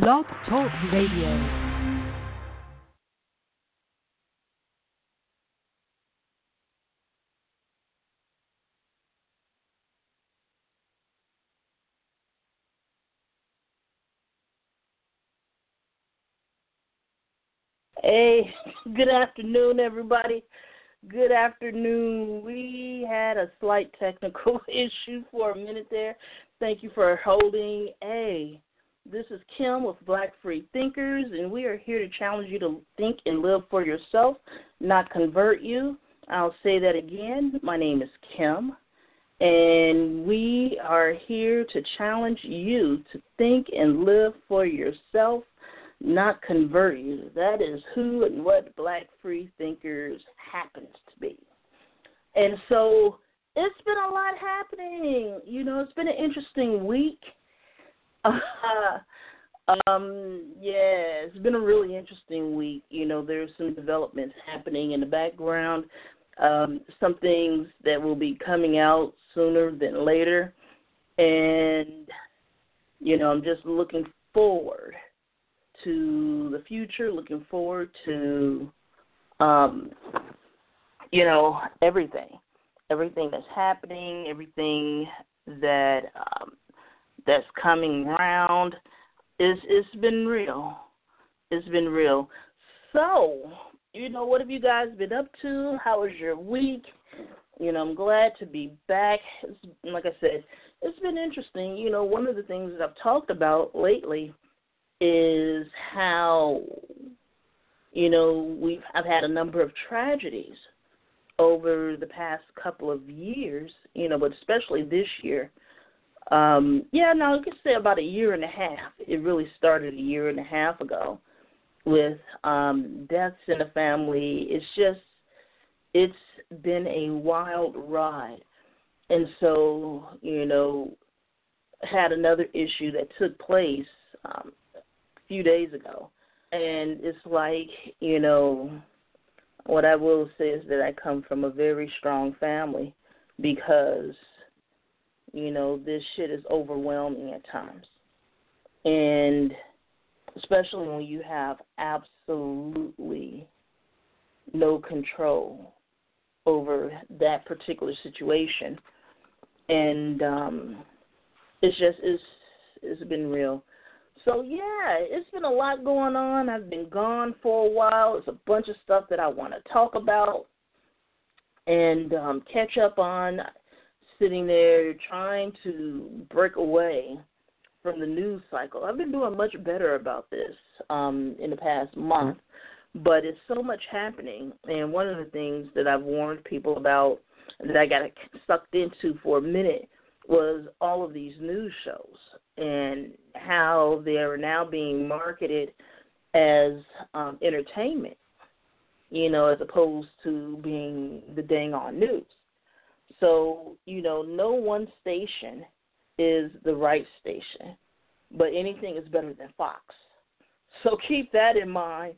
Blog Talk Radio. Hey, good afternoon, everybody. Good afternoon. We had a slight technical issue for a minute there. Thank you for holding. Hey, this is Kim with Black Free Thinkers, and we are here to challenge you to think and live for yourself, not convert you. I'll say that again. My name is Kim, and we are here to challenge you to think and live for yourself, not convert you. That is who and what Black Free Thinkers happens to be. And so it's been a lot happening. You know, it's been an interesting week. Um, yeah, it's been a really interesting week. You know, there's some developments happening in the background. Um, some things that will be coming out sooner than later. And, you know, I'm just looking forward to the future, looking forward to, um, you know, everything, everything that's happening, everything that um, that's coming round. It's it's been real. It's been real. So, you know, what have you guys been up to? How was your week? You know, I'm glad to be back. It's, like I said, it's been interesting. You know, one of the things that I've talked about lately is how you know we've I've had a number of tragedies over the past couple of years, you know, but especially this year. Um, yeah, no, I could say about a year and a half. It really started a year and a half ago with um deaths in the family. It's just it's been a wild ride. And so, you know, had another issue that took place um, a few days ago. And it's like, you know, what I will say is that I come from a very strong family because, you know, this shit is overwhelming at times. And especially when you have absolutely no control over that particular situation. And um it's just it's it's been real. So yeah, it's been a lot going on. I've been gone for a while. It's a bunch of stuff that I want to talk about and um, catch up on. Sitting there trying to break away from the news cycle. I've been doing much better about this um, in the past month, but it's so much happening. And one of the things that I've warned people about that I got sucked into for a minute was all of these news shows and how they are now being marketed as um, entertainment, you know, as opposed to being the dang on news. So, you know, no one station is the right station, but anything is better than Fox. So keep that in mind,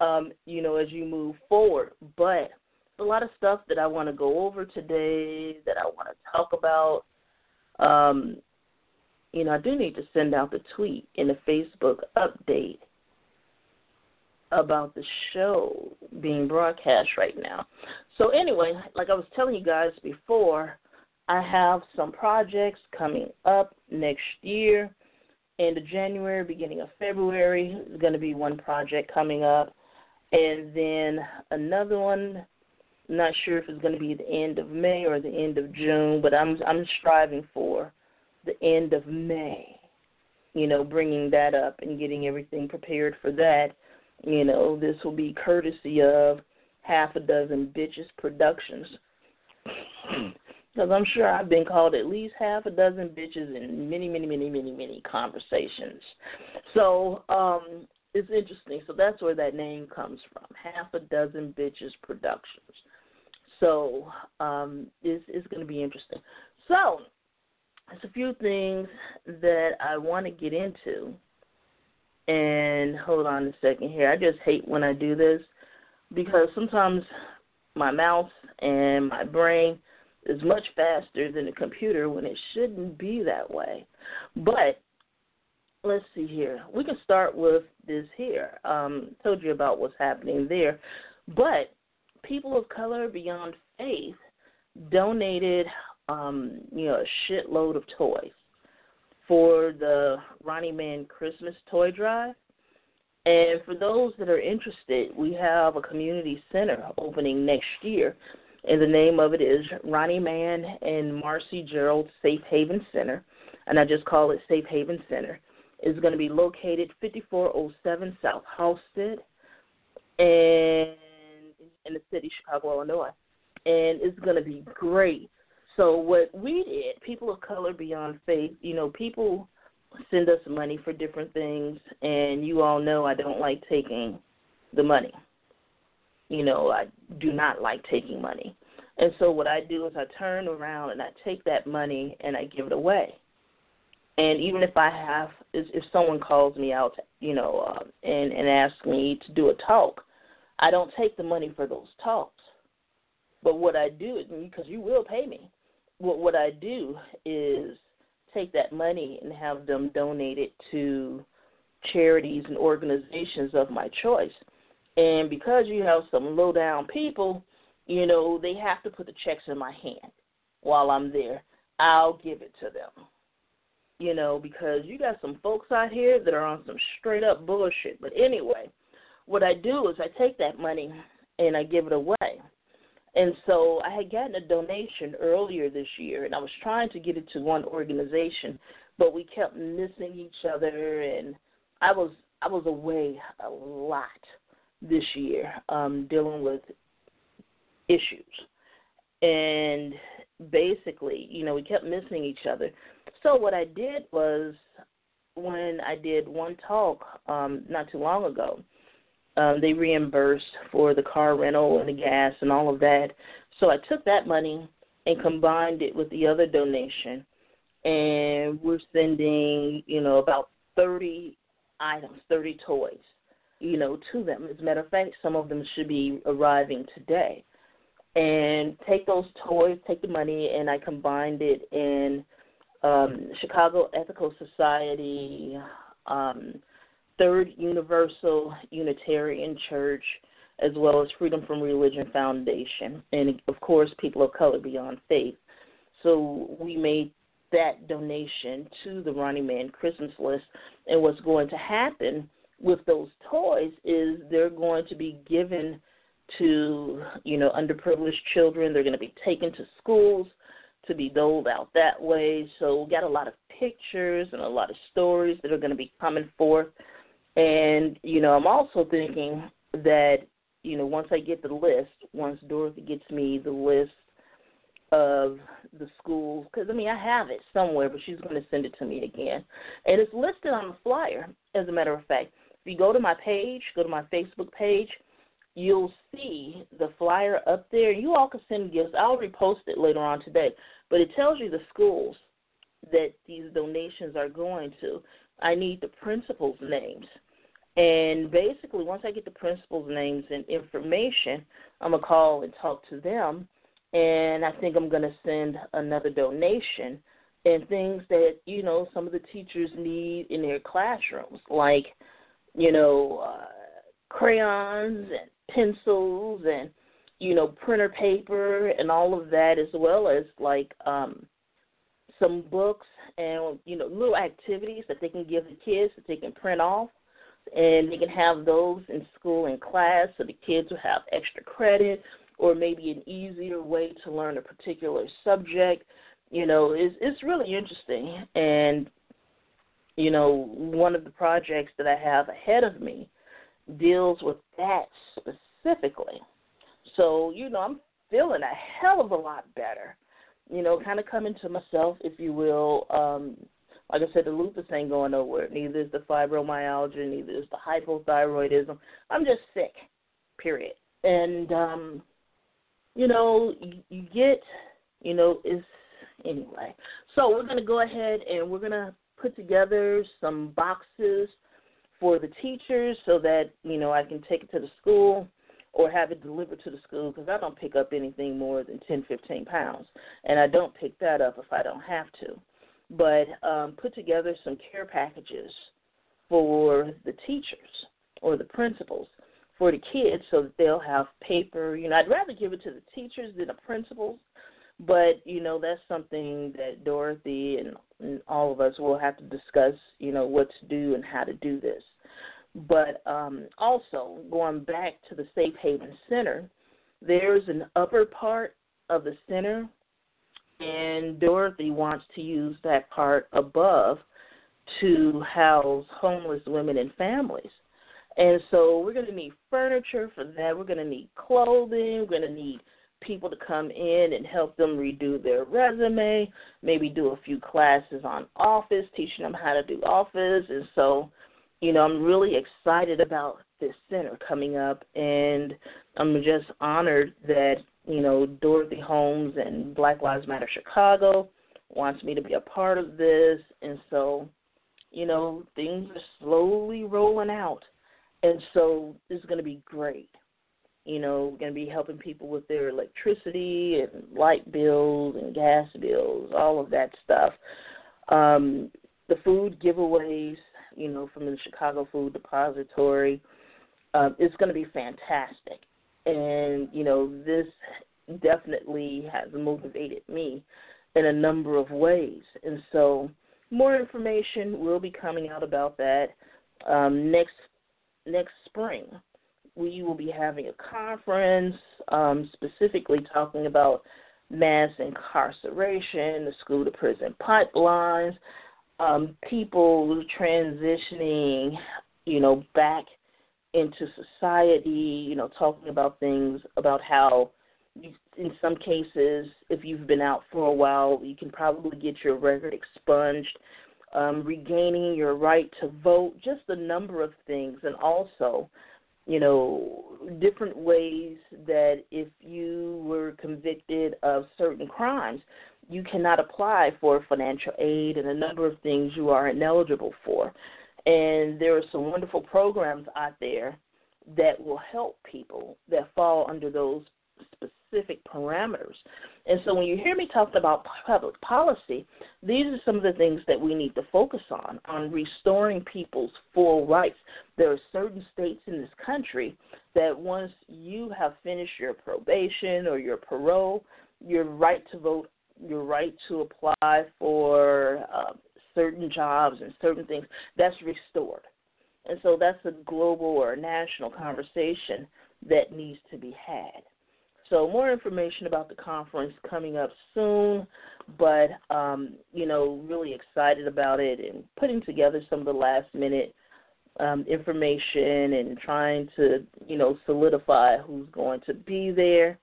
um, you know, as you move forward. But a lot of stuff that I want to go over today, that I want to talk about. Um, you know, I do need to send out the tweet in the Facebook update about the show being broadcast right now. So anyway, like I was telling you guys before, I have some projects coming up next year. End of January, beginning of February, is going to be one project coming up, and then another one. not sure if it's going to be the end of May or the end of June, but I'm I'm striving for the end of May. You know, bringing that up and getting everything prepared for that. You know, this will be courtesy of half a dozen bitches productions. Because I'm sure I've been called at least half a dozen bitches in many, many, many, many, many conversations. So um, it's interesting. So that's where that name comes from. Half a dozen bitches productions. So um, it's, it's going to be interesting. So there's a few things that I want to get into. And hold on a second here. I just hate when I do this because sometimes my mouth and my brain is much faster than the computer when it shouldn't be that way. But let's see here. We can start with this here. Um, told you about what's happening there, but people of color beyond faith donated, um, you know, a shitload of toys for the Ronnieman Christmas toy drive. And for those that are interested, we have a community center opening next year. And the name of it is Ronnieman and Marcy Gerald Safe Haven Center. And I just call it Safe Haven Center. It's going to be located 5407 South Halsted and in the city, of Chicago, Illinois. And it's going to be great. So what we did, people of color beyond faith, you know, people send us money for different things, and you all know I don't like taking the money. You know, I do not like taking money. And so what I do is I turn around and I take that money and I give it away. And even if I have, if someone calls me out, you know, uh, and and asks me to do a talk, I don't take the money for those talks. But what I do, is because you will pay me, what what I do is take that money and have them donate it to charities and organizations of my choice. And because you have some low down people, you know, they have to put the checks in my hand while I'm there. I'll give it to them. You know, because you got some folks out here that are on some straight up bullshit. But anyway, what I do is I take that money and I give it away. And so I had gotten a donation earlier this year, and I was trying to get it to one organization, but we kept missing each other, and I was I was away a lot this year, um, dealing with issues, and basically, you know, we kept missing each other. So what I did was, when I did one talk um, not too long ago, um, they reimbursed for the car rental and the gas and all of that. So I took that money and combined it with the other donation, and we're sending, you know, about 30 items, 30 toys, you know, to them. As a matter of fact, some of them should be arriving today. And take those toys, take the money, and I combined it in um, Chicago Ethical Society, um, Third Universal Unitarian Church, as well as Freedom from Religion Foundation, and of course, People of Color Beyond Faith. So we made that donation to the Ronnieman Christmas list. And what's going to happen with those toys is they're going to be given to, you know, underprivileged children. They're going to be taken to schools to be doled out that way. So we got a lot of pictures and a lot of stories that are going to be coming forth and, you know, I'm also thinking that, you know, once I get the list, once Dorothy gets me the list of the schools, because, I mean, I have it somewhere, but she's going to send it to me again. And it's listed on the flyer, as a matter of fact. If you go to my page, go to my Facebook page, you'll see the flyer up there. You all can send gifts. I'll repost it later on today. But it tells you the schools that these donations are going to. I need the principals' names. And basically, once I get the principals' names and information, I'm going to call and talk to them. And I think I'm going to send another donation and things that, you know, some of the teachers need in their classrooms, like, you know, uh, crayons and pencils and, you know, printer paper and all of that, as well as like um, some books and you know little activities that they can give the kids that they can print off. And they can have those in school and class so the kids will have extra credit or maybe an easier way to learn a particular subject. You know it's it's really interesting. And you know one of the projects that i have ahead of me deals with that specifically. So you know i'm feeling a hell of a lot better you know, kind of coming to myself, if you will. Um, like I said, the lupus ain't going nowhere. Neither is the fibromyalgia, neither is the hypothyroidism. I'm just sick, period. And um, you know, you, get, you know, is anyway. So we're gonna go ahead and we're gonna put together some boxes for the teachers so that you know I can take it to the school or have it delivered to the school because I don't pick up anything more than 10, 15 pounds. And I don't pick that up if I don't have to. but um, put together some care packages for the teachers or the principals for the kids so that they'll have paper. You know, I'd rather give it to the teachers than the principals, but you know that's something that Dorothy and, and all of us will have to discuss. You know what to do and how to do this. But um, also going back to the Safe Haven Center, there's an upper part of the center, and Dorothy wants to use that part above to house homeless women and families. And so we're going to need furniture for that. We're going to need clothing. We're going to need people to come in and help them redo their resume, maybe do a few classes on office, teaching them how to do office. And so, you know, I'm really excited about this center coming up, and I'm just honored that, you know, Dorothy Holmes and Black Lives Matter Chicago wants me to be a part of this. And so, you know, things are slowly rolling out. And so is going to be great. You know, going to be helping people with their electricity and light bills and gas bills, all of that stuff. Um, the food giveaways, you know, from the Chicago Food Depository, um, it's going to be fantastic. And, you know, this definitely has motivated me in a number of ways. And so more information will be coming out about that um, next next spring. We will be having a conference um, specifically talking about mass incarceration, the school to prison pipelines, um, people transitioning, you know, back into society, you know, talking about things about how in some cases, if you've been out for a while, you can probably get your record expunged um, regaining your right to vote, just a number of things, and also, you know, different ways that if you were convicted of certain crimes, you cannot apply for financial aid and a number of things you are ineligible for. And there are some wonderful programs out there that will help people that fall under those specific parameters. And so when you hear me talking about public policy, these are some of the things that we need to focus on, on restoring people's full rights. There are certain states in this country that once you have finished your probation or your parole, your right to vote, your right to apply for uh, certain jobs and certain things, that's restored. And so that's a global or a national conversation that needs to be had. So more information about the conference coming up soon, but um, you know, really excited about it and putting together some of the last minute um, information and trying to you know solidify who's going to be there,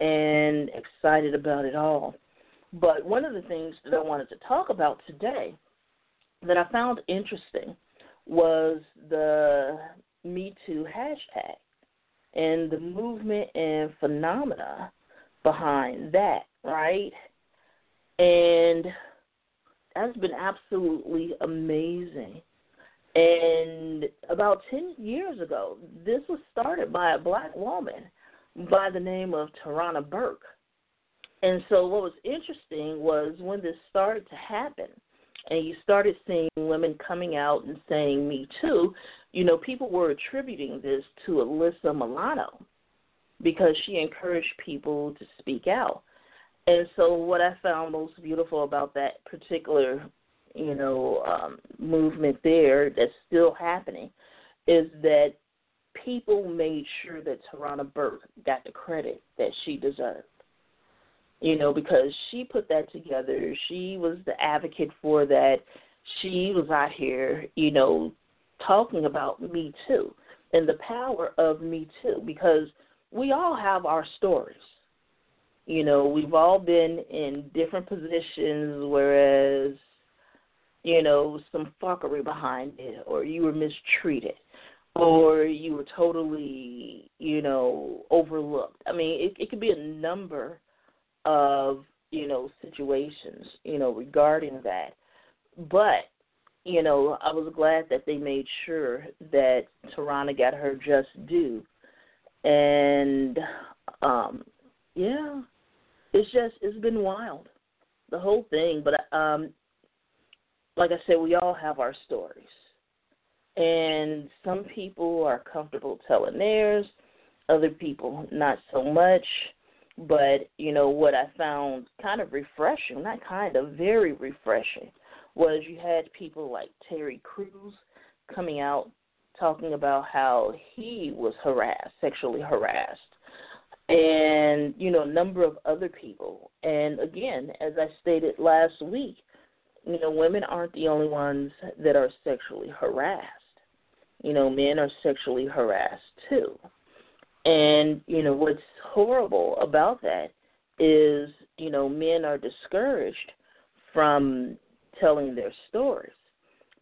and excited about it all. But one of the things that I wanted to talk about today that I found interesting was the Me Too hashtag and the movement and phenomena behind that, right? And that's been absolutely amazing. And about 10 years ago, this was started by a black woman by the name of Tarana Burke. And so, what was interesting was when this started to happen, and you started seeing women coming out and saying me too, you know, people were attributing this to Alyssa Milano because she encouraged people to speak out. And so what I found most beautiful about that particular, you know, um, movement there that's still happening is that people made sure that Tarana Burke got the credit that she deserved you know, because she put that together. She was the advocate for that. She was out here, you know, talking about Me Too and the power of Me Too because we all have our stories. You know, we've all been in different positions, whereas, you know, some fuckery behind it, or you were mistreated, or you were totally, you know, overlooked. I mean, it, it could be a number of you know situations you know regarding that but you know i was glad that they made sure that tarana got her just due and um yeah it's just it's been wild the whole thing but um like I said, we all have our stories. And some people are comfortable telling theirs, other people not so much. But, you know, what I found kind of refreshing, not kind of, very refreshing, was you had people like Terry Crews coming out talking about how he was harassed, sexually harassed, and you know, a number of other people. And again, as I stated last week, you know, women aren't the only ones that are sexually harassed. You know, men are sexually harassed too. And, you know, what's horrible about that is, you know, men are discouraged from telling their stories.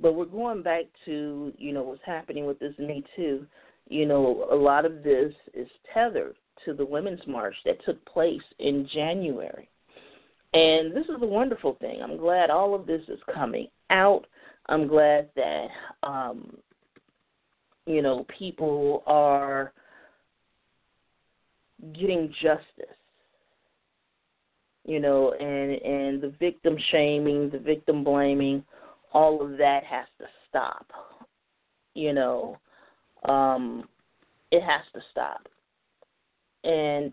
But we're going back to, you know, what's happening with this Me Too. You know, a lot of this is tethered to the Women's March that took place in January. And this is a wonderful thing. I'm glad all of this is coming out. I'm glad that, um, you know, people are getting justice you know, and and the victim shaming, the victim blaming, all of that has to stop. You know, um, it has to stop. And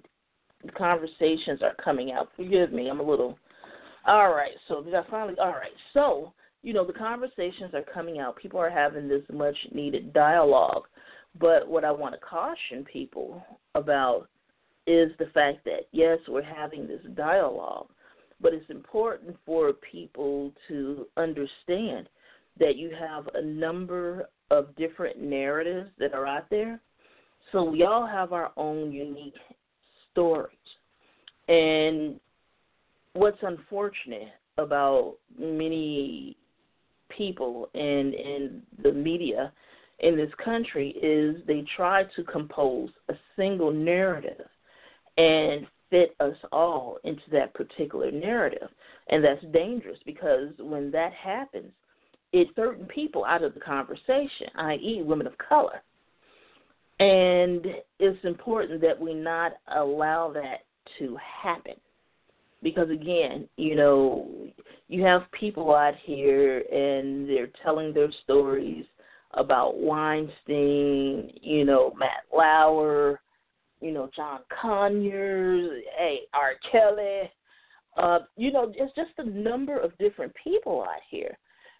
the conversations are coming out. Forgive me, I'm a little. All right, so did I finally? All right, so you know the conversations are coming out. People are having this much needed dialogue. But what I want to caution people about is the fact that yes, we're having this dialogue, but it's important for people to understand that you have a number of different narratives that are out there. So we all have our own unique stories. And what's unfortunate about many people in in the media in this country is they try to compose a single narrative and fit us all into that particular narrative. And that's dangerous because when that happens, it certain people out of the conversation, i.e., women of color. And it's important that we not allow that to happen. Because again, you know, you have people out here and they're telling their stories about Weinstein, you know, Matt Lauer, you know, John Conyers, hey, R. Kelly. Uh, you know, it's just a number of different people out here.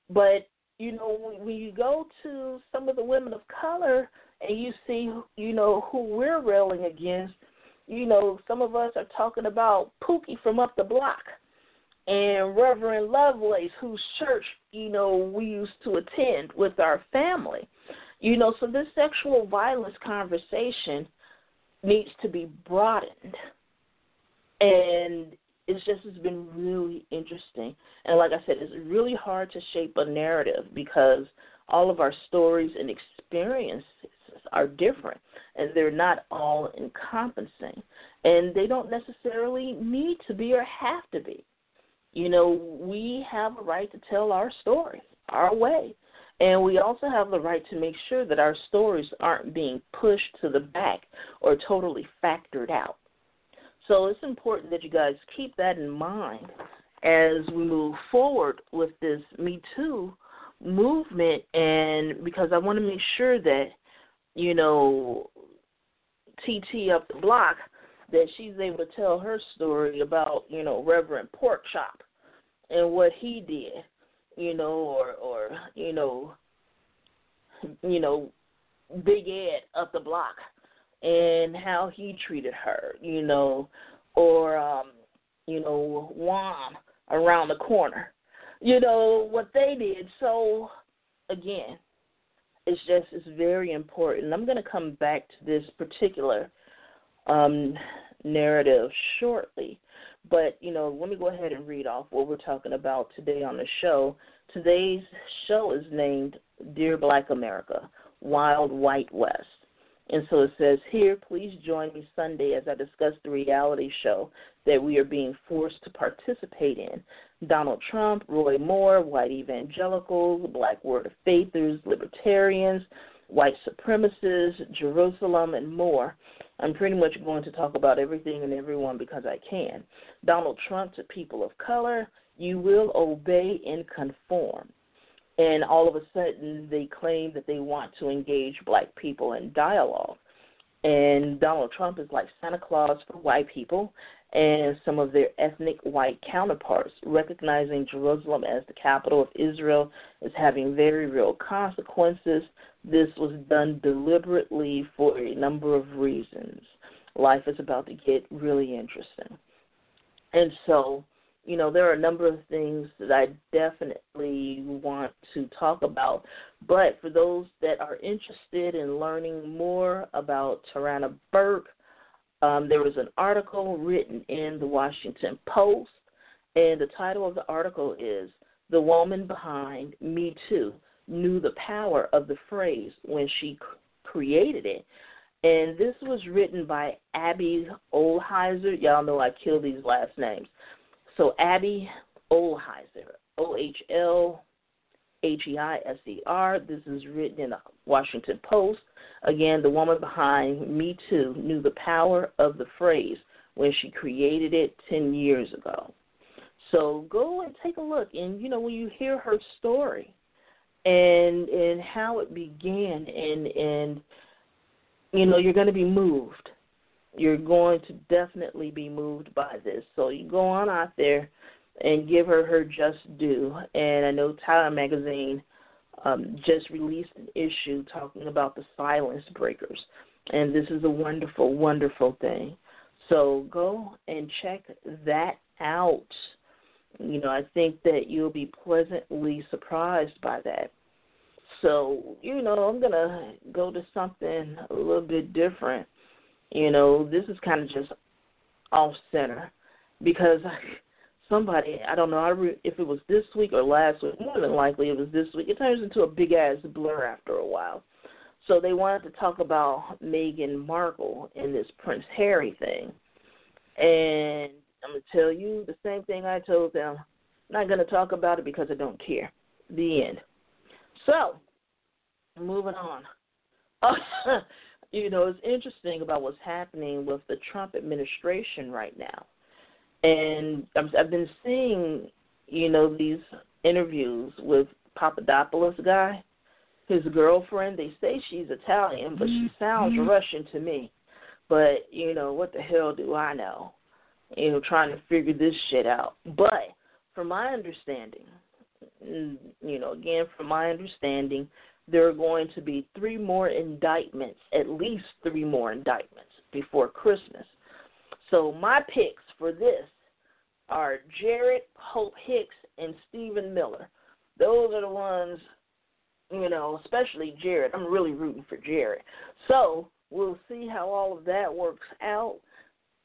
But, you know, when, when you go to some of the women of color and you see, you know, who we're railing against, you know, some of us are talking about Pookie from up the block and Reverend Lovelace, whose church, you know, we used to attend with our family. You know, so this sexual violence conversation needs to be broadened. And it's just it's been really interesting. And like I said, it's really hard to shape a narrative because all of our stories and experiences are different and they're not all encompassing. And they don't necessarily need to be or have to be. You know, we have a right to tell our story our way. And we also have the right to make sure that our stories aren't being pushed to the back or totally factored out. So it's important that you guys keep that in mind as we move forward with this Me Too movement and because I want to make sure that you know TT up the block that she's able to tell her story about, you know, Reverend Porkchop and what he did you know, or or you know, you know, Big Ed up the block and how he treated her, you know, or um, you know, Juan around the corner. You know, what they did. So again, it's just it's very important. I'm going to come back to this particular um, narrative shortly. But, you know, let me go ahead and read off what we're talking about today on the show. Today's show is named Dear Black America Wild White West. And so it says here, please join me Sunday as I discuss the reality show that we are being forced to participate in. Donald Trump, Roy Moore, white evangelicals, black word of faithers, libertarians, white supremacists, Jerusalem, and more. I'm pretty much going to talk about everything and everyone because I can. Donald Trump to people of color, you will obey and conform. and all of a sudden they claim that they want to engage black people in dialogue. And Donald Trump is like Santa Claus for white people and some of their ethnic white counterparts, recognizing Jerusalem as the capital of Israel is having very real consequences. This was done deliberately for a number of reasons. Life is about to get really interesting. And so, you know, there are a number of things that I definitely want to talk about. But for those that are interested in learning more about Tarana Burke, um, there was an article written in the Washington Post, and the title of the article is The Woman Behind Me Too Knew the Power of the Phrase When She Created It. And this was written by Abby Ohlheiser. Y'all know I kill these last names. So Abby Ohlheiser, O H L H E I S E R. This is written in the Washington Post. Again, the woman behind Me Too knew the power of the phrase when she created it 10 years ago. So go and take a look. And, you know, when you hear her story and and how it began and and you know you're going to be moved you're going to definitely be moved by this. So you go on out there and give her her just due. And I know Time Magazine um, just released an issue talking about the silence breakers. And this is a wonderful, wonderful thing. So go and check that out. You know, I think that you'll be pleasantly surprised by that. So, you know, I'm going to go to something a little bit different you know, this is kind of just off center because somebody, I don't know I re- if it was this week or last week, more than likely it was this week, it turns into a big ass blur after a while. So they wanted to talk about Meghan Markle and this Prince Harry thing. And I'm to tell you the same thing I told them. I'm not to talk about it because I don't care. The end. So, moving on. you know, it's interesting about what's happening with the Trump administration right now. And I've been seeing, you know, these interviews with Papadopoulos guy, his girlfriend. They say she's Italian, but she sounds mm-hmm. Russian to me. But you know, what the hell do I know? You know, trying to figure this shit out. But from my understanding, you know, again, from my understanding, there are going to be three more indictments, at least three more indictments before Christmas. So my picks for this are Jared, Hope Hicks, and Stephen Miller. Those are the ones, you know, especially Jared. I'm really rooting for Jared. So we'll see how all of that works out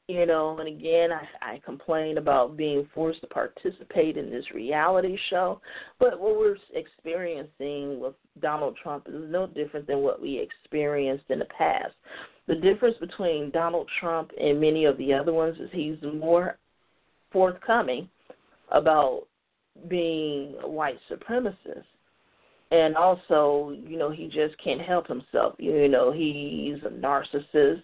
you know, and again, I, I complain about being forced to participate in this reality show, but what we're experiencing with Donald Trump is no different than what we experienced in the past. The difference between Donald Trump and many of the other ones is he's more forthcoming about being a white supremacist. And also, you know, he just can't help himself. You know, he's a narcissist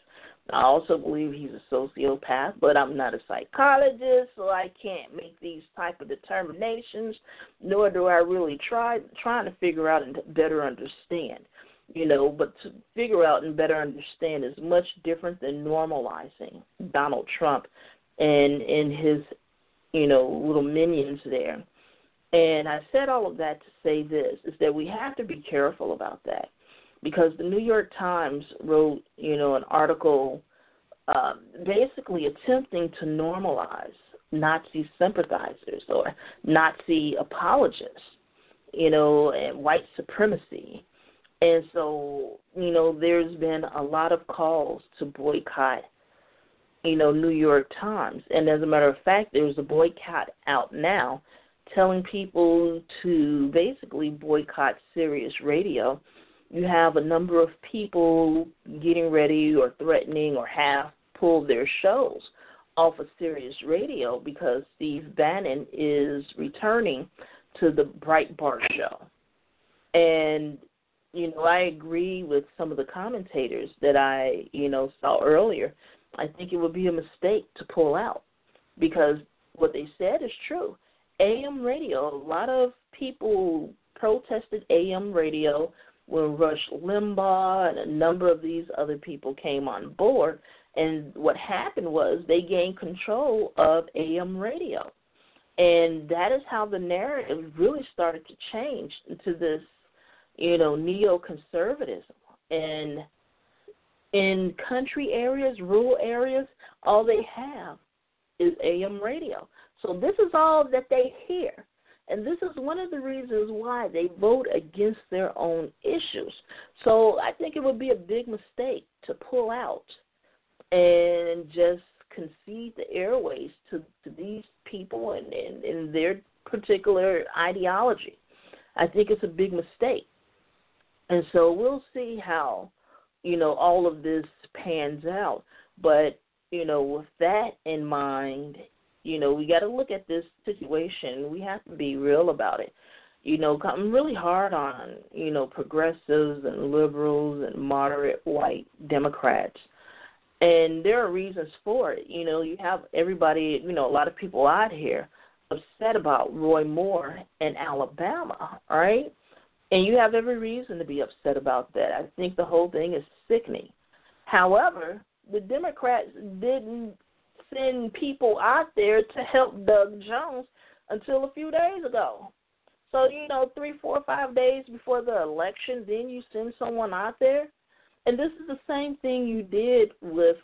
I also believe he's a sociopath, but I'm not a psychologist, so I can't make these type of determinations. Nor do I really try trying to figure out and better understand. You know, but to figure out and better understand is much different than normalizing Donald Trump and and his, you know, little minions there. And I said all of that to say this is that we have to be careful about that because the New York Times wrote, you know, an article um, basically attempting to normalize Nazi sympathizers or Nazi apologists, you know, and white supremacy. And so, you know, there's been a lot of calls to boycott, you know, New York Times. And as a matter of fact, there's a boycott out now telling people to basically boycott Sirius Radio you have a number of people getting ready or threatening or have pulled their shows off of Sirius Radio because Steve Bannon is returning to the Breitbart show. And you know, I agree with some of the commentators that I, you know, saw earlier. I think it would be a mistake to pull out because what they said is true. AM radio, a lot of people protested AM radio when Rush Limbaugh and a number of these other people came on board. And what happened was they gained control of AM radio. And that is how the narrative really started to change into this, you know, neoconservatism. And in country areas, rural areas, all they have is AM radio. So this is all that they hear. And this is one of the reasons why they vote against their own issues. So I think it would be a big mistake to pull out and just concede the airways to, to these people and, and, and their particular ideology. I think it's a big mistake. And so we'll see how, you know, all of this pans out. But, you know, with that in mind, you know, we got to look at this situation. We have to be real about it. You know, I'm really hard on, you know, progressives and liberals and moderate white Democrats. And there are reasons for it. You know, you have everybody, you know, a lot of people out here upset about Roy Moore in Alabama, right? And you have every reason to be upset about that. I think the whole thing is sickening. However, the Democrats didn't send people out there to help Doug Jones until a few days ago. So, you know, three, four, five days before the election, then you send someone out there. And this is the same thing you did with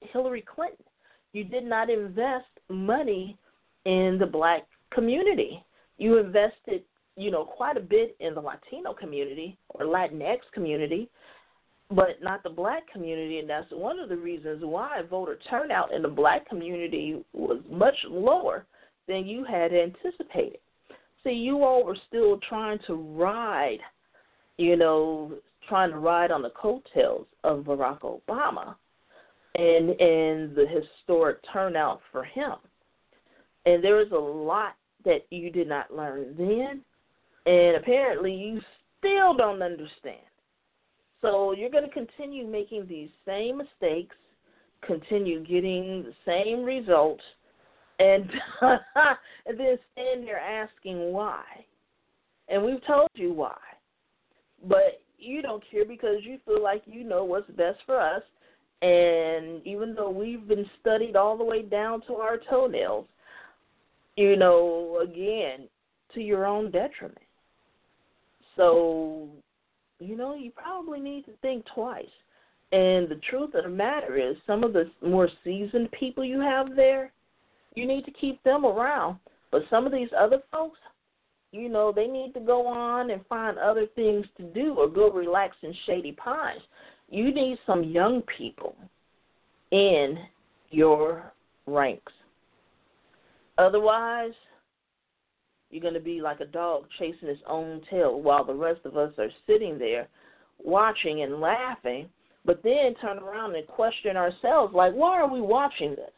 Hillary Clinton. You did not invest money in the black community. You invested, you know, quite a bit in the Latino community or Latinx community, but not the black community, and that's one of the reasons why voter turnout in the black community was much lower than you had anticipated. See, you all were still trying to ride, you know, trying to ride on the coattails of Barack Obama and and the historic turnout for him. And there was a lot that you did not learn then, and apparently you still don't understand. So you're going to continue making these same mistakes, continue getting the same results, and and then stand there asking why. And we've told you why, but you don't care because you feel like you know what's best for us. And even though we've been studied all the way down to our toenails, you know, again, to your own detriment. So you know, you probably need to think twice. And the truth of the matter is, some of the more seasoned people you have there, you need to keep them around. But some of these other folks, you know, they need to go on and find other things to do or go relax in Shady Pines. You need some young people in your ranks. Otherwise, you're going to be like a dog chasing its own tail while the rest of us are sitting there watching and laughing, but then turn around and question ourselves like, why are we watching this?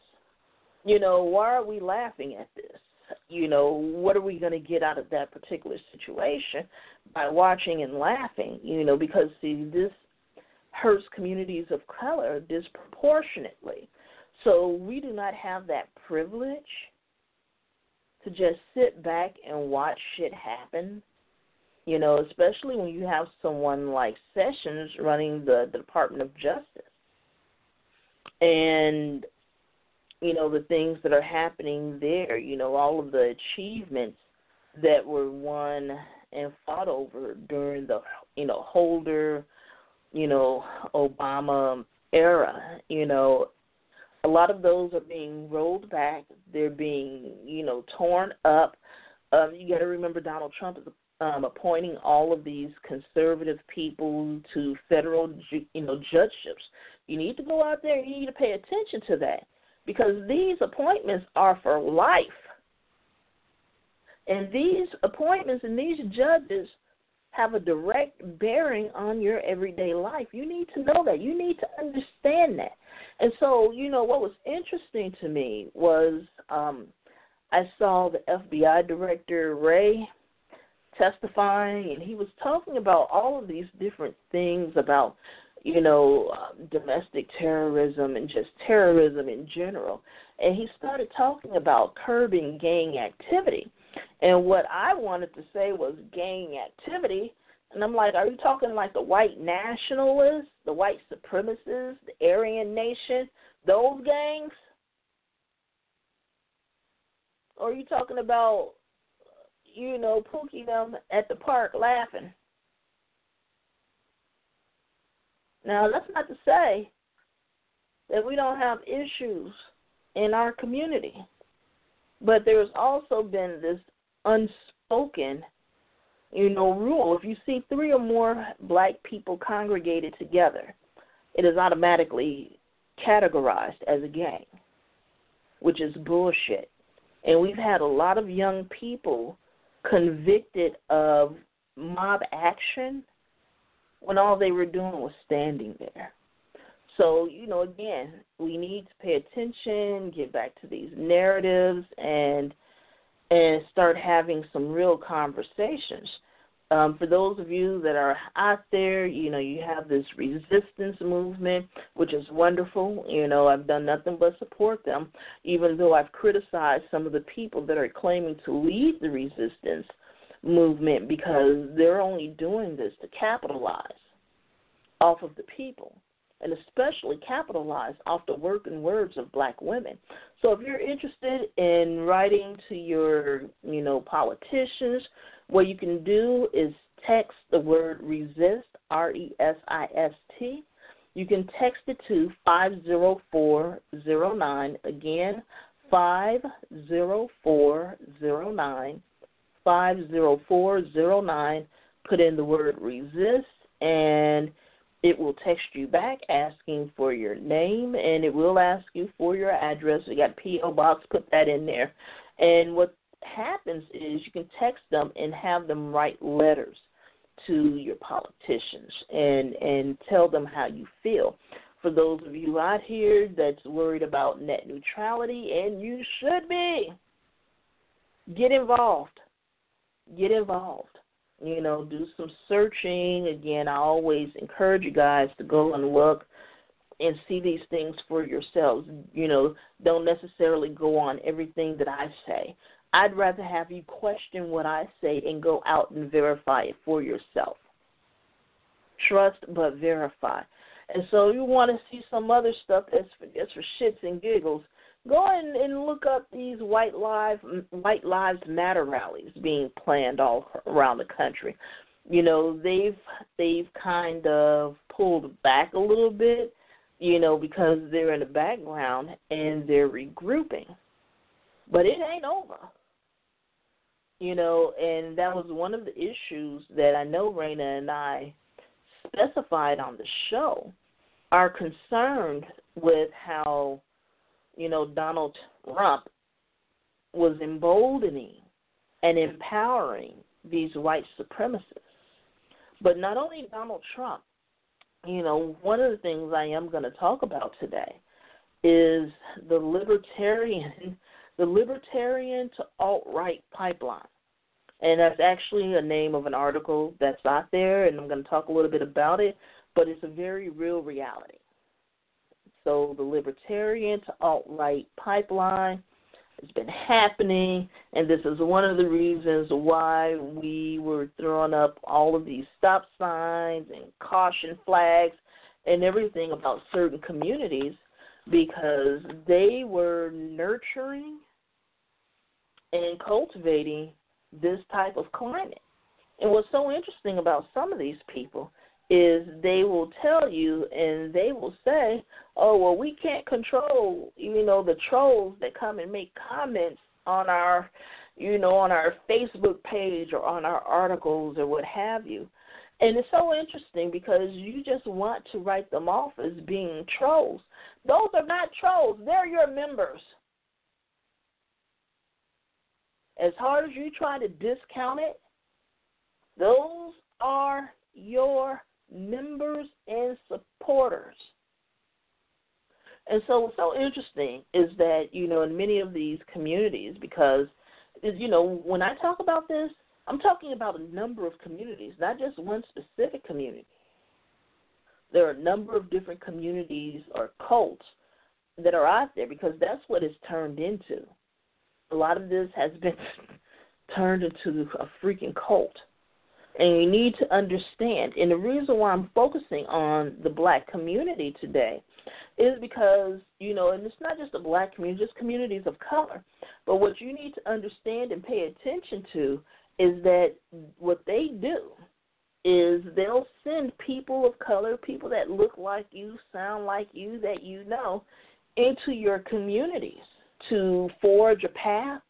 You know, why are we laughing at this? You know, what are we going to get out of that particular situation by watching and laughing? You know, because see, this hurts communities of color disproportionately. So we do not have that privilege to just sit back and watch shit happen. You know, especially when you have someone like Sessions running the, the Department of Justice. And, you know, the things that are happening there, you know, all of the achievements that were won and fought over during the, you know, Holder, you know, Obama era, you know, a lot of those are being rolled back. They're being, you know, torn up. Um, you got to remember Donald Trump is um, appointing all of these conservative people to federal, you know, judgeships. You need to go out there you need to pay attention to that because these appointments are for life. And these appointments and these judges have a direct bearing on your everyday life. You need to know that. You need to understand that. And so, you know, what was interesting to me was um, I saw the FBI director, Wray testifying, and he was talking about all of these different things about, you know, uh, domestic terrorism and just terrorism in general. And he started talking about curbing gang activity. And what I wanted to say was gang activity. And I'm like, are you talking like the white nationalists, the white supremacists, the Aryan Nation, those gangs? Or are you talking about, you know, Pookie them at the park laughing? Now, that's not to say that we don't have issues in our community, but there's also been this unspoken, you know, rule. If you see three or more black people congregated together, it is automatically categorized as a gang, which is bullshit. And we've had a lot of young people convicted of mob action when all they were doing was standing there. So, you know, again, we need to pay attention, get back to these narratives and and start having some real conversations. Um, for those of you that are out there, you know, you have this resistance movement, which is wonderful. You know, I've done nothing but support them, even though I've criticized some of the people that are claiming to lead the resistance movement because they're only doing this to capitalize off of the people and especially capitalize off the work and words of black women. So if you're interested in writing to your, you know, politicians, what you can do is text the word resist, R E S I S T. You can text it to 50409. Again, 50409. 50409. Put in the word resist and it will text you back asking for your name and it will ask you for your address. You got P.O. Box, put that in there. And what happens is you can text them and have them write letters to your politicians and and tell them how you feel. For those of you out here that's worried about net neutrality, and you should be, get involved. Get involved you know, do some searching. Again, I always encourage you guys to go and look and see these things for yourselves. You know, don't necessarily go on everything that I say. I'd rather have you question what I say and go out and verify it for yourself. Trust but verify. And so you want to see some other stuff that's for, that's for shits and giggles go and, and look up these white lives white lives matter rallies being planned all around the country. You know they've they've kind of pulled back a little bit you know because they're in the background and they're regrouping. But it ain't over. You know and that was one of the issues that i know Raina and i specified on the show. Are concerned with how you know, Donald Trump was emboldening and empowering these white supremacists. But not only Donald Trump, you know, one of the things I am going to talk about today is the libertarian, the libertarian to alt right pipeline. And that's actually a name of an article that's out there, and I'm going to talk a little bit about it, but it's a very real reality. So the libertarian to alt right pipeline has been happening, and this is one of the reasons why we were throwing up all of these stop signs and caution flags and everything about certain communities because they were nurturing and cultivating this type of climate. And what's so interesting about some of these people is they will tell you and they will say, "Oh, well, we can't control, you know, the trolls that come and make comments on our, you know, on our Facebook page or on our articles or what have you." And it's so interesting because you just want to write them off as being trolls. Those are not trolls. They're your members. As hard as you try to discount it, those are your members and supporters. And so what's so interesting is that, you know, in many of these communities, because, you know, when I talk about this, I'm talking about a number of communities, not just one specific community. There are a number of different communities or cults that are out there because that's what it's turned into. A lot of this has been turned into a freaking cult. And you need to understand, and the reason why I'm focusing on the black community today is because, you know, and it's not just the black community, just communities of color. But what you need to understand and pay attention to is that what they do is they'll send people of color, people that look like you, sound like you, that you know, into your communities to forge a path,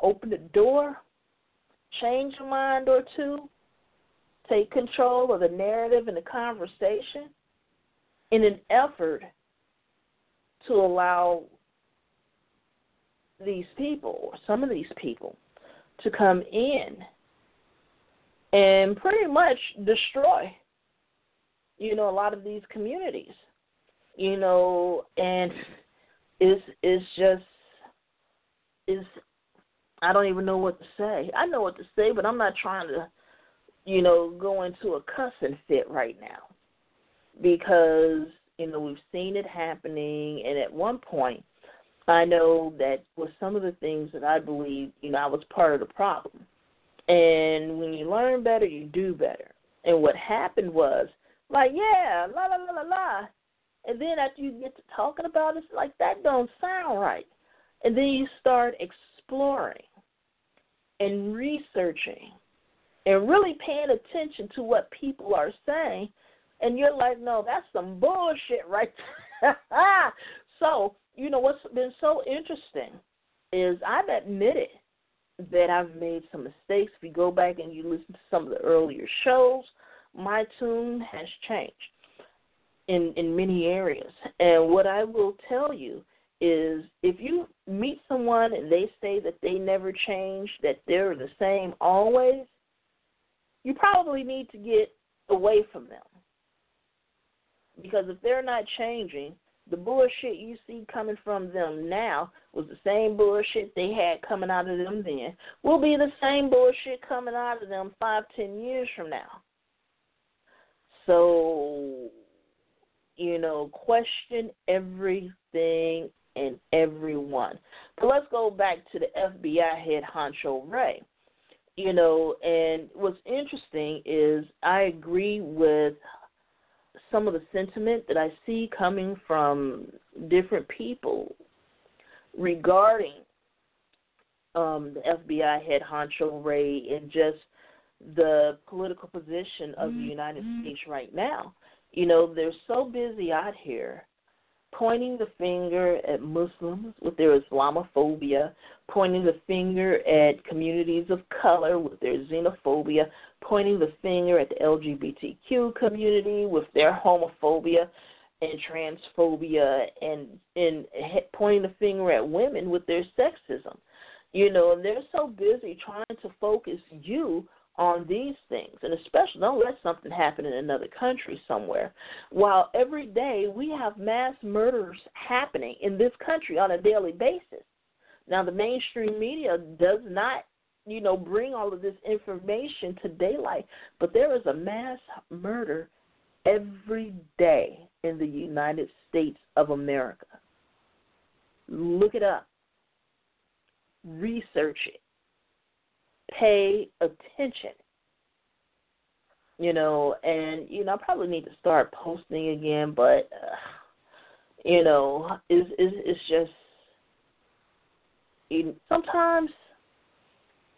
open a door, change a mind or two, take control of the narrative and the conversation in an effort to allow these people, or some of these people, to come in and pretty much destroy, you know, a lot of these communities, you know, and it's it's just is I don't even know what to say. I know what to say, but I'm not trying to, you know, go into a cussing fit right now because you know we've seen it happening, and at one point, I know that with some of the things that I believe, you know, I was part of the problem. And when you learn better, you do better. And what happened was, like, yeah, la la la la la. And then after you get to talking about it, like that don't sound right. And then you start exploring and researching and really paying attention to what people are saying. And you're like, no, that's some bullshit right so, you know, what's been so interesting is I've admitted that I've made some mistakes. If you go back and you listen to some of the earlier shows, my tune has changed in in many areas. And what I will tell you is if you meet someone and they say that they never change, that they're the same always, you probably need to get away from them. Because if they're not changing, the bullshit you see coming from them now was the same bullshit they had coming out of them then. Will be the same bullshit coming out of them five, ten years from now. So, you know, question everything and everyone. But let's go back to the FBI head honcho Wray. You know, and what's interesting is I agree with some of the sentiment that I see coming from different people regarding um, the FBI head honcho Wray and just the political position of the mm-hmm. United States right now. You know, they're so busy out here pointing the finger at Muslims with their Islamophobia, pointing the finger at communities of color with their xenophobia, pointing the finger at the LGBTQ community with their homophobia and transphobia, and and pointing the finger at women with their sexism. You know, and they're so busy trying to focus you on these things, and especially don't let something happen in another country somewhere. While every day we have mass murders happening in this country on a daily basis. Now, the mainstream media does not, you know, bring all of this information to daylight, but there is a mass murder every day in the United States of America. Look it up, research it pay attention. You know, and you know, I probably need to start posting again, but uh, you know, it's is it's just you, sometimes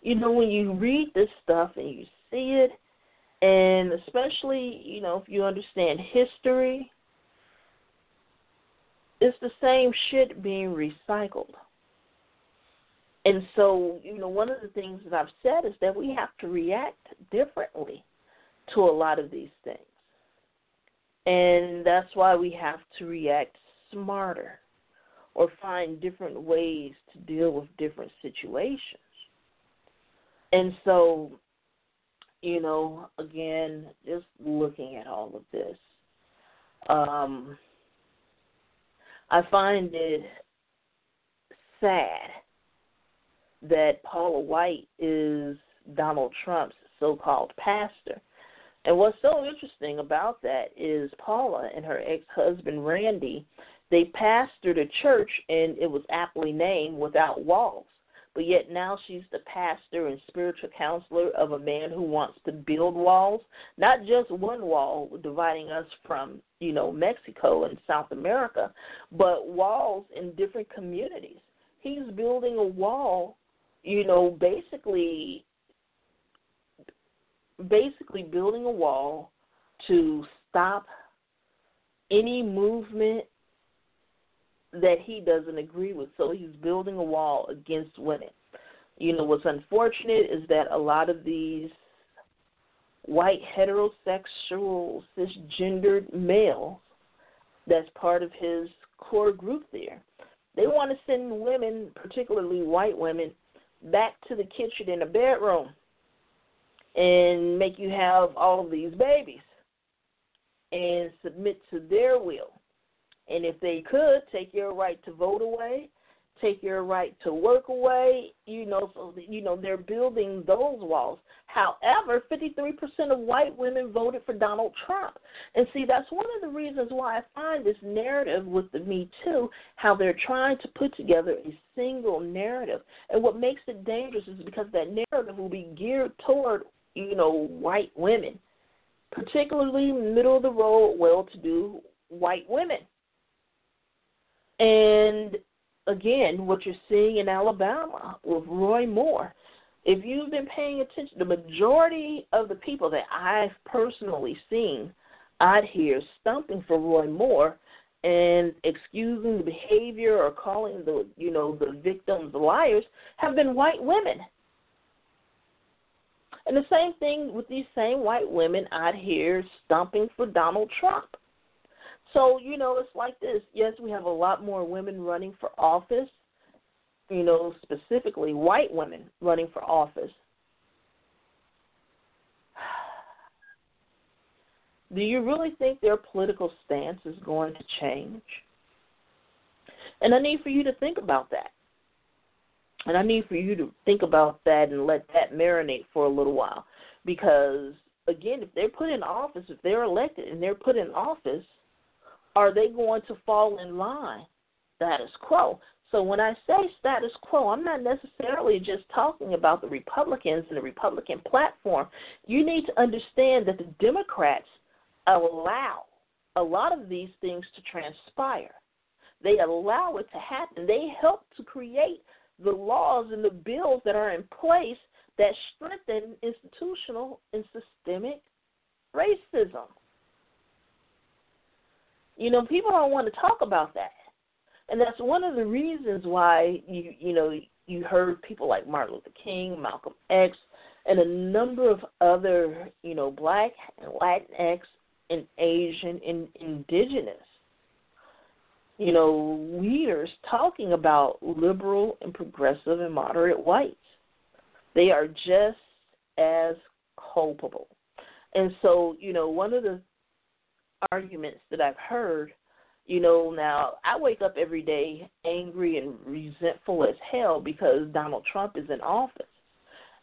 you know when you read this stuff and you see it and especially you know if you understand history it's the same shit being recycled and so, you know, one of the things that I've said is that we have to react differently to a lot of these things. And that's why we have to react smarter or find different ways to deal with different situations. And so, you know, again, just looking at all of this, um, I find it sad that Paula White is Donald Trump's so called pastor. And what's so interesting about that is Paula and her ex husband Randy, they pastored a church and it was aptly named Without Walls. but yet now she's the pastor and spiritual counselor of a man who wants to build walls, not just one wall dividing us from, you know, Mexico and South America, but walls in different communities. He's building a wall, you know, basically basically building a wall to stop any movement that he doesn't agree with. So he's building a wall against women. You know, what's unfortunate is that a lot of these white heterosexual cisgendered males that's part of his core group there. They want to send women, particularly white women, back to the kitchen in the bedroom and make you have all of these babies and submit to their will. And if they could, take your right to vote away, take your right to work away, you know, so you know they're building those walls. However, 53% of white women voted for Donald Trump. And see, that's one of the reasons why I find this narrative with the Me Too, how they're trying to put together a single narrative. And what makes it dangerous is because that narrative will be geared toward, you know, white women particularly middle of the road, well to do white women. And again, what you're seeing in Alabama with Roy Moore, if you've been paying attention, the majority of the people that I've personally seen out here stumping for Roy Moore and excusing the behavior or calling the you know the victims liars have been white women. And the same thing with these same white women out here stumping for Donald Trump. So, you know, it's like this. Yes, we have a lot more women running for office, you know, specifically white women running for office. Do you really think their political stance is going to change? And I need for you to think about that. And I need for you to think about that and let that marinate for a little while. Because, again, if they're put in office, if they're elected and they're put in office, are they going to fall in line? Status quo. So when I say status quo, I'm not necessarily just talking about the Republicans and the Republican platform. You need to understand that the Democrats allow a lot of these things to transpire. They allow it to happen. They help to create the laws and the bills that are in place that strengthen institutional and systemic racism. You know, people don't want to talk about that. And that's one of the reasons why you you know you heard people like Martin Luther King, Malcolm X, and a number of other you know Black and Latinx and Asian and Indigenous you know, leaders talking about liberal and progressive and moderate whites. They are just as culpable. And so, you know, one of the arguments that I've heard, you know, now I wake up every day angry and resentful as hell because Donald Trump is in office.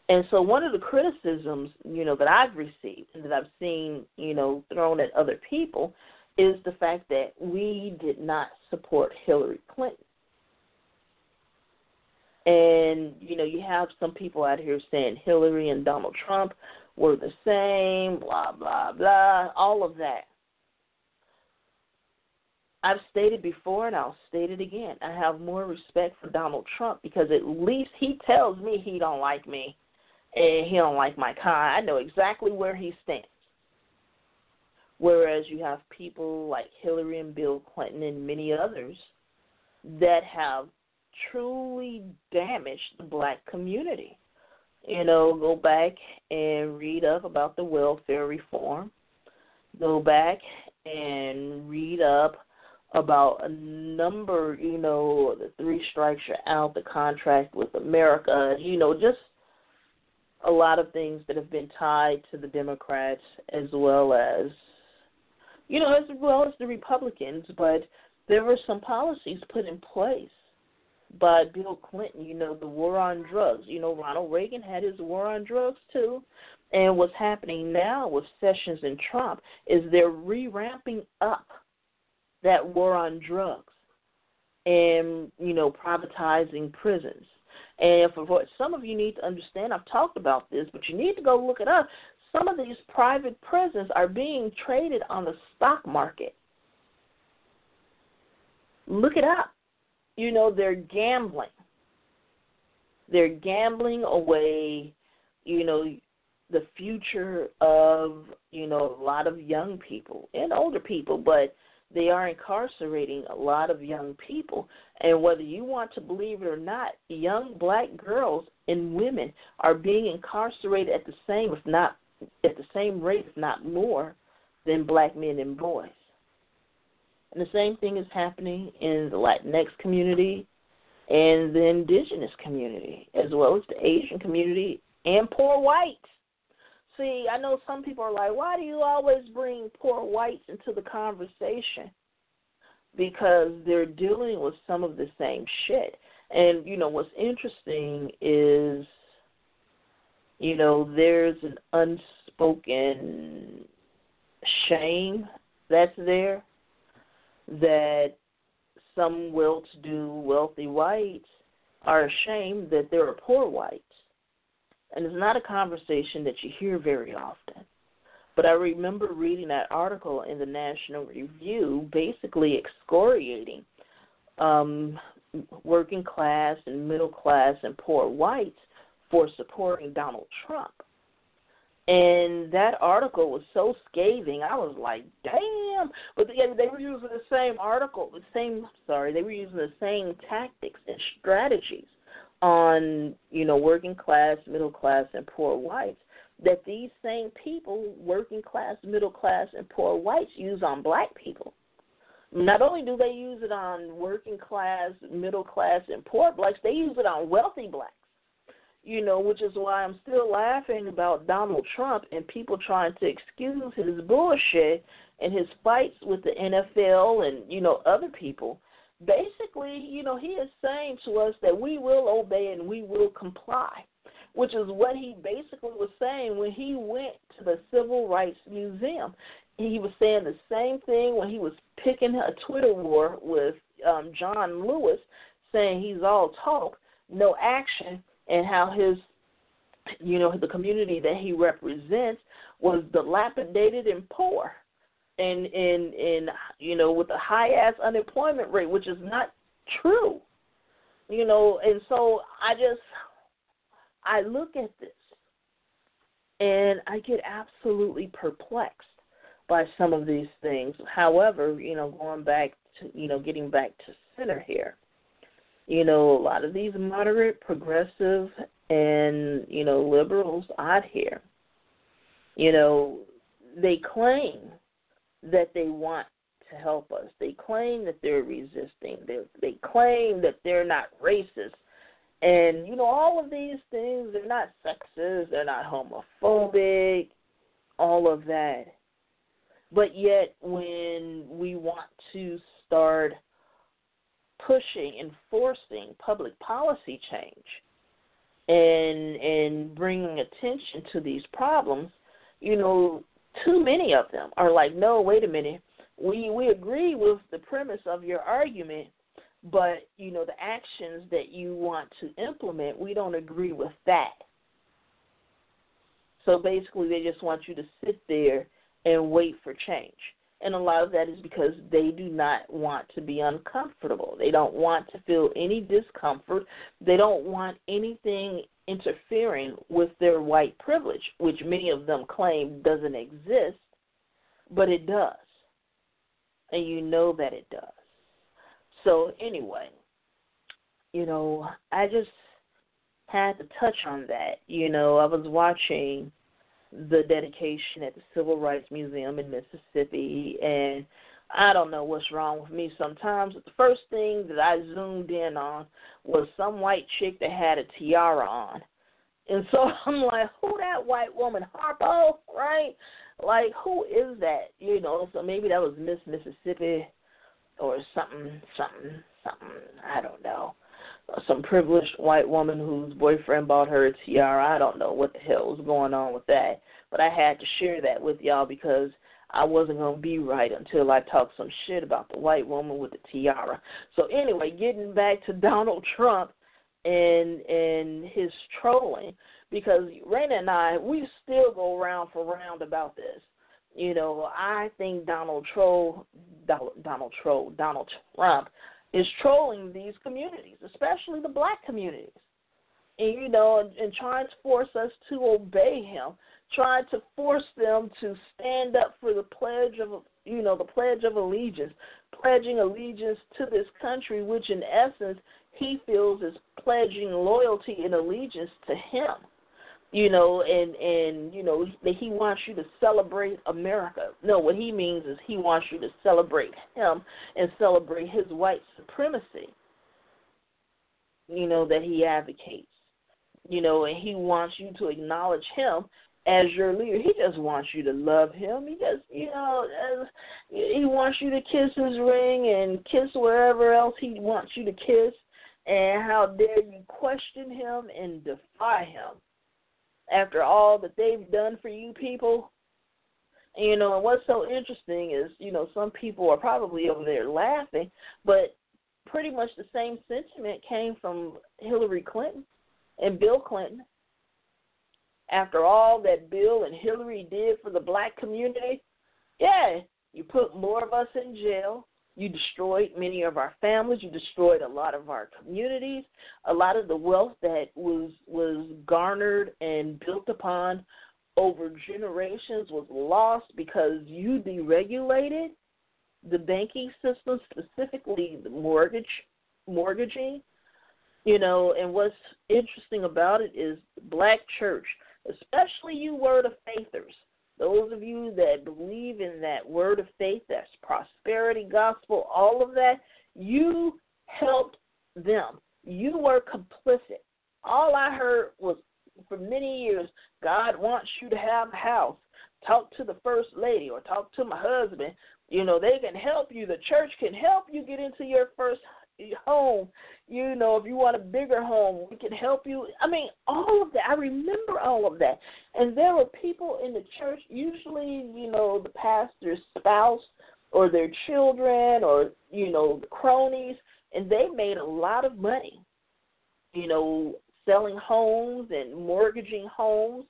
And so one of the criticisms, you know, that I've received and that I've seen, you know, thrown at other people is the fact that we did not support Hillary Clinton. And, you know, you have some people out here saying Hillary and Donald Trump were the same, blah, blah, blah, all of that. I've stated before and I'll state it again. I have more respect for Donald Trump because at least he tells me he don't like me and he don't like my kind. I know exactly where he stands. Whereas you have people like Hillary and Bill Clinton and many others that have truly damaged the black community. You know, go back and read up about the welfare reform. Go back and read up about a number, you know, the three strikes you're out, the contract with America, you know, just a lot of things that have been tied to the Democrats as well as you know, as well as the Republicans, but there were some policies put in place by Bill Clinton, you know, the war on drugs. You know, Ronald Reagan had his war on drugs too. And what's happening now with Sessions and Trump is they're re ramping up that war on drugs and, you know, privatizing prisons. And for what some of you need to understand, I've talked about this, but you need to go look it up. Some of these private prisons are being traded on the stock market. Look it up. You know, they're gambling. They're gambling away, you know, the future of, you know, a lot of young people and older people, but they are incarcerating a lot of young people. And whether you want to believe it or not, young black girls and women are being incarcerated at the same, if not at the same rate, if not more, than black men and boys. And the same thing is happening in the Latinx community and the indigenous community, as well as the Asian community and poor whites. See, I know some people are like, why do you always bring poor whites into the conversation? Because they're dealing with some of the same shit. And, you know, what's interesting is, you know, there's an unspoken shame that's there that some well to do, wealthy whites are ashamed that there are poor whites and it's not a conversation that you hear very often. But I remember reading that article in the National Review, basically excoriating um, working class and middle class and poor whites for supporting Donald Trump. And that article was so scathing. I was like, "Damn!" But they, they were using the same article, the same. Sorry, they were using the same tactics and strategies on you know working class, middle class, and poor whites that these same people, working class, middle class, and poor whites, use on black people. Not only do they use it on working class, middle class, and poor blacks, they use it on wealthy blacks. You know, which is why I'm still laughing about Donald Trump and people trying to excuse his bullshit and his fights with the NFL and you know other people basically, you know, he is saying to us that we will obey and we will comply, which is what he basically was saying when he went to the Civil Rights Museum. He was saying the same thing when he was picking a Twitter war with um, John Lewis, saying he's all talk, no action, and how his, you know, the community that he represents was dilapidated and poor and in in you know with a high ass unemployment rate, which is not true. You know, and so I just I look at this and I get absolutely perplexed by some of these things. However, you know, going back to you know, getting back to center here, you know, a lot of these moderate, progressive and, you know, liberals out here, you know, they claim that they want to help us. They claim that they're resisting. They they claim that they're not racist. And you know all of these things, they're not sexist, they're not homophobic, all of that. But yet when we want to start pushing enforcing public policy change and and bringing attention to these problems, you know, too many of them are like, no, wait a minute. We we agree with the premise of your argument, but you know the actions that you want to implement, we don't agree with that. So basically, they just want you to sit there and wait for change. And a lot of that is because they do not want to be uncomfortable. They don't want to feel any discomfort. They don't want anything interfering with their white privilege, which many of them claim doesn't exist, but it does. And you know that it does. So, anyway, you know, I just had to touch on that. You know, I was watching the dedication at the Civil Rights Museum in Mississippi, and I don't know what's wrong with me sometimes. But the first thing that I zoomed in on was some white chick that had a tiara on. And so I'm like, who that white woman? Harpo, right? Like, who is that? You know, so maybe that was Miss Mississippi or something, something, something. I don't know. Some privileged white woman whose boyfriend bought her a tiara. I don't know what the hell was going on with that. But I had to share that with y'all because I wasn't going to be right until I talked some shit about the white woman with the tiara. So, anyway, getting back to Donald Trump, and and his trolling because Raina and I we still go round for round about this. You know, I think Donald Troll Donald Troll Donald Trump is trolling these communities, especially the black communities. And you know, and, and trying to force us to obey him, trying to force them to stand up for the pledge of you know, the pledge of allegiance, pledging allegiance to this country, which in essence he feels is pledging loyalty and allegiance to him. You know, and and you know that he wants you to celebrate America. No, what he means is he wants you to celebrate him and celebrate his white supremacy. You know that he advocates. You know, and he wants you to acknowledge him as your leader. He just wants you to love him. He just, you know, he wants you to kiss his ring and kiss wherever else he wants you to kiss. And how dare you question him and defy him after all that they've done for you people? You know, and what's so interesting is, you know, some people are probably over there laughing, but pretty much the same sentiment came from Hillary Clinton and Bill Clinton after all that Bill and Hillary did for the black community, yeah, you put more of us in jail. You destroyed many of our families. You destroyed a lot of our communities. A lot of the wealth that was was garnered and built upon over generations was lost because you deregulated the banking system, specifically the mortgage mortgaging. You know, and what's interesting about it is black church especially you word of faithers, those of you that believe in that word of faith, that's prosperity gospel, all of that, you helped them. You were complicit. All I heard was for many years, God wants you to have a house. Talk to the first lady or talk to my husband. You know, they can help you. The church can help you get into your first home. You know, if you want a bigger home, we can help you. I mean, all of that. I remember all of that. And there were people in the church, usually, you know, the pastor's spouse or their children or, you know, the cronies, and they made a lot of money, you know, selling homes and mortgaging homes.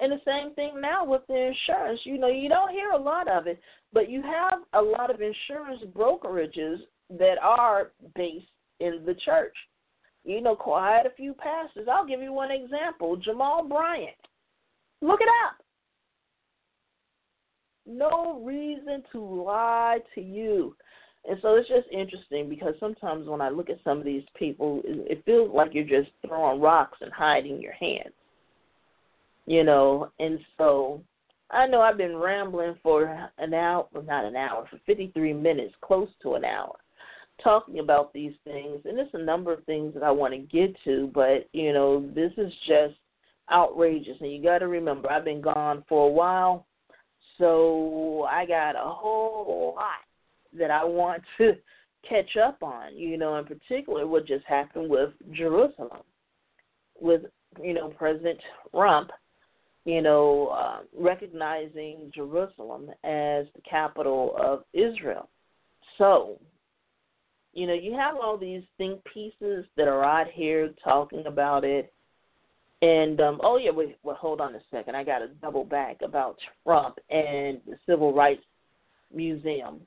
And the same thing now with the insurance. You know, you don't hear a lot of it, but you have a lot of insurance brokerages that are based in the church. You know, quite a few pastors. I'll give you one example Jamal Bryant. Look it up. No reason to lie to you. And so it's just interesting because sometimes when I look at some of these people, it feels like you're just throwing rocks and hiding your hands. You know, and so I know I've been rambling for an hour, well, not an hour, for 53 minutes, close to an hour talking about these things, and there's a number of things that I want to get to, but you know, this is just outrageous. And you got to remember, I've been gone for a while, so I got a whole lot that I want to catch up on. You know, in particular, what just happened with Jerusalem, with you know President Trump. You know, uh, recognizing Jerusalem as the capital of Israel. So, you know, you have all these think pieces that are out here talking about it. And um oh yeah, wait, well hold on a second. I gotta double back about Trump and the Civil Rights Museum.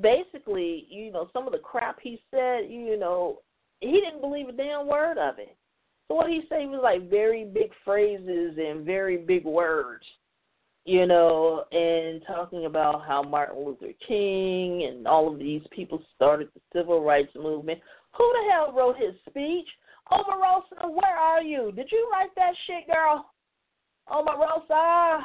Basically, you know, some of the crap he said, you know, he didn't believe a damn word of it. So what he said was like very big phrases and very big words you know, and talking about how Martin Luther King and all of these people started the civil rights movement. Who the hell wrote his speech? Omarosa, where are you? Did you write that shit, girl? Omarosa,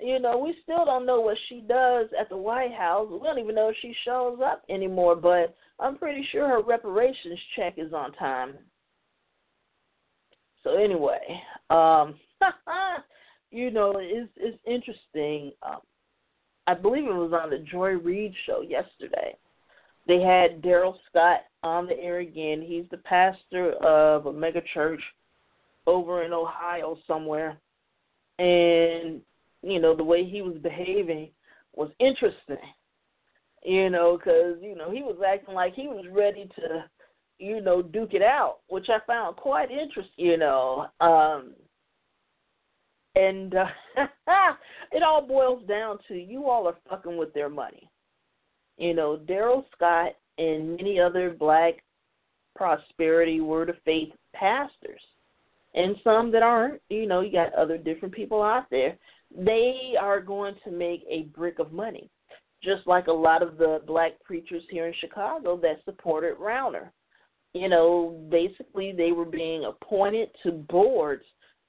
you know, we still don't know what she does at the White House. We don't even know if she shows up anymore, but I'm pretty sure her reparations check is on time. So anyway, um you know, it's it's interesting. Um, I believe it was on the Joy Reid show yesterday. They had Darrell Scott on the air again. He's the pastor of a mega church over in Ohio somewhere, and you know the way he was behaving was interesting. You know, because you know he was acting like he was ready to you know, duke it out, which I found quite interesting, you know. Um, and uh, it all boils down to you all are fucking with their money. You know, Darrell Scott and many other black prosperity word of faith pastors, and some that aren't, you know, you got other different people out there, they are going to make a brick of money. Just like a lot of the black preachers here in Chicago that supported Rauner. You know, basically they were being appointed to boards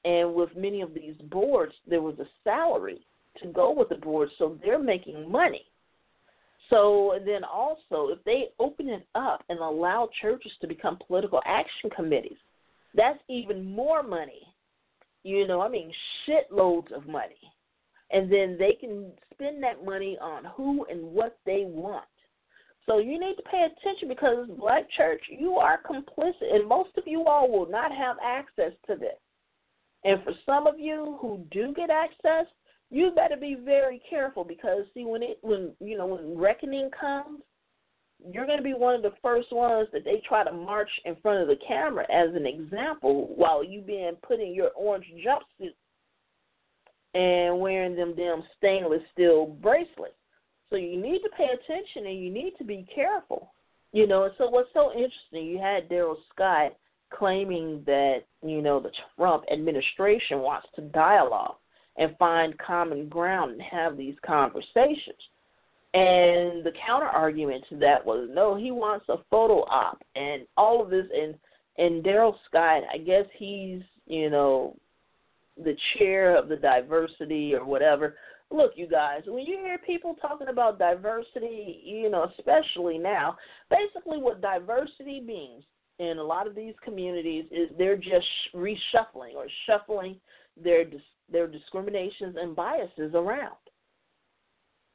and with many of these boards, there was a salary to go with the board, so they're making money. So then also, if they open it up and allow churches to become political action committees, that's even more money. You know, I mean, shitloads of money. And then they can spend that money on who and what they want. So you need to pay attention because Black Church, you are complicit, and most of you all will not have access to this. And for some of you who do get access, you better be very careful because see when it when you know when reckoning comes, you're going to be one of the first ones that they try to march in front of the camera as an example while you being put in your orange jumpsuit and wearing them damn stainless steel bracelets. So you need to pay attention and you need to be careful. You know, so what's so interesting, you had Darrell Scott claiming that you know the Trump administration wants to dialogue and find common ground and have these conversations. And the counter argument to that was no, he wants a photo op and all of this and and Darrell Scott, I guess he's, you know, the chair of the diversity or whatever. Look, you guys, when you hear people talking about diversity, you know, especially now, basically what diversity means in a lot of these communities is they're just reshuffling or shuffling their their discriminations and biases around.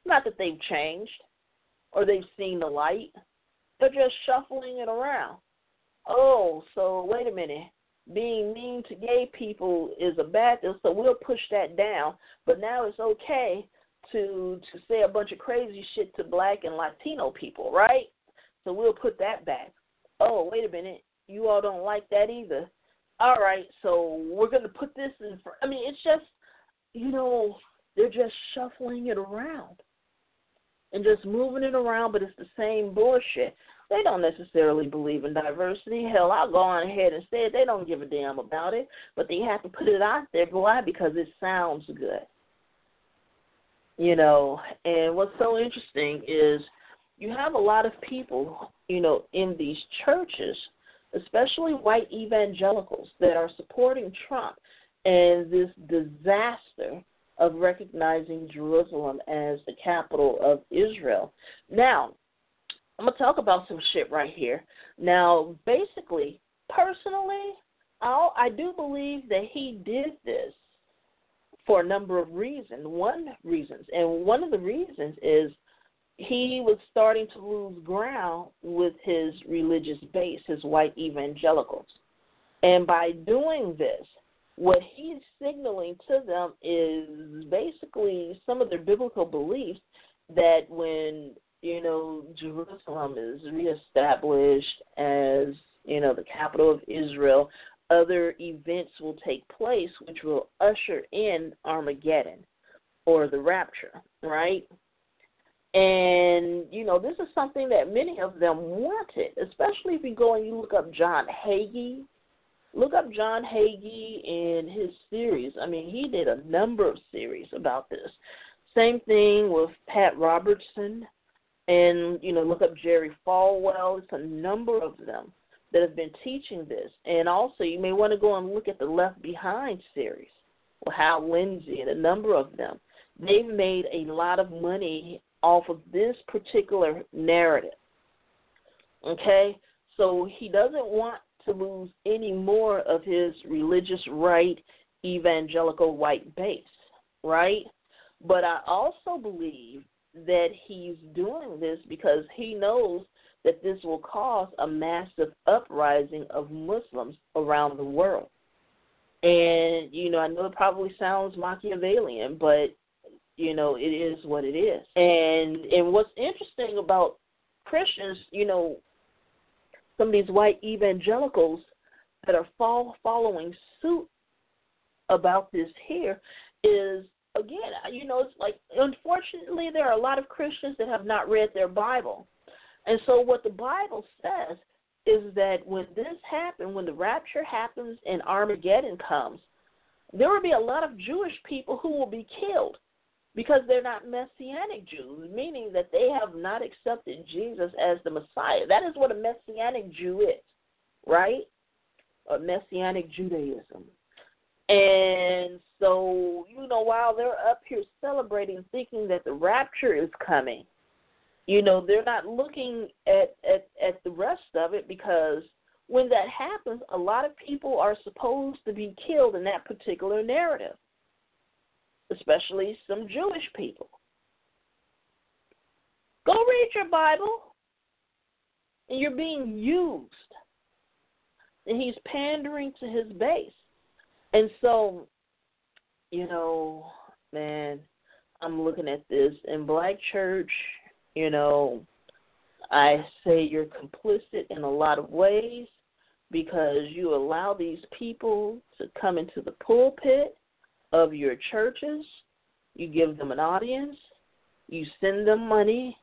Not that they've changed or they've seen the light. They're just shuffling it around. Oh, so wait a minute. Being mean to gay people is a bad thing, so we'll push that down. But now it's okay to to say a bunch of crazy shit to black and Latino people, right? So we'll put that back oh, wait a minute, you all don't like that either. All right, so we're going to put this in for. I mean, it's just, you know, they're just shuffling it around and just moving it around, but it's the same bullshit. They don't necessarily believe in diversity. Hell, I'll go on ahead and say it. They don't give a damn about it, but they have to put it out there. Why? Because it sounds good. You know, and what's so interesting is you have a lot of people, you know, in these churches, especially white evangelicals, that are supporting Trump and this disaster of recognizing Jerusalem as the capital of Israel. Now, I'm going to talk about some shit right here. Now, basically, personally, I'll, I do believe that he did this for a number of reasons. One reasons, and one of the reasons is he was starting to lose ground with his religious base, his white evangelicals. And by doing this, what he's signaling to them is basically some of their biblical beliefs that when, you know, Jerusalem is reestablished as, you know, the capital of Israel, other events will take place which will usher in Armageddon or the rapture, right? And, you know, this is something that many of them wanted, especially if you go and you look up John Hagee. Look up John Hagee and his series. I mean, he did a number of series about this. Same thing with Pat Robertson. And, you know, look up Jerry Falwell. It's a number of them that have been teaching this. And also, you may want to go and look at the Left Behind series with Hal Lindsey and a number of them. They've made a lot of money off of this particular narrative. Okay? So he doesn't want to lose any more of his religious right evangelical white base, right? But I also believe that he's doing this because he knows that this will cause a massive uprising of Muslims around the world. And, you know, I know it probably sounds Machiavellian, but you know, it is what it is. And and what's interesting about Christians, you know, some of these white evangelicals that are fall, following suit about this here is again, you know, it's like unfortunately there are a lot of Christians that have not read their Bible. And so what the Bible says is that when this happens, when the rapture happens and Armageddon comes, there will be a lot of Jewish people who will be killed because they're not messianic Jews, meaning that they have not accepted Jesus as the Messiah. That is what a messianic Jew is, right? A messianic Judaism. And so, you know, while they're up here celebrating, thinking that the rapture is coming, you know, they're not looking at, at, at the rest of it because when that happens, a lot of people are supposed to be killed in that particular narrative especially some Jewish people. Go read your Bible, and you're being used. And he's pandering to his base. And so, you know, man, I'm looking at this in Black Church, you know, I say you're complicit in a lot of ways because you allow these people to come into the pulpit of your churches. You give them an audience. You send them money.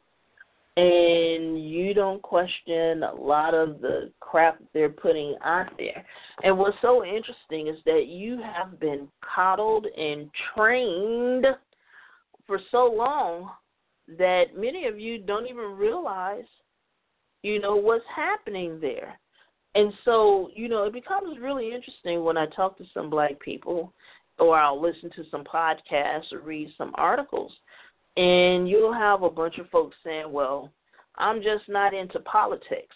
And you don't question a lot of the crap they're putting out there. And what's so interesting is that you have been coddled and trained for so long that many of you don't even realize, you know, what's happening there. And so, you know, it becomes really interesting when I talk to some black people or I'll listen to some podcasts or read some articles, and you'll have a bunch of folks saying, "Well, I'm just not into politics."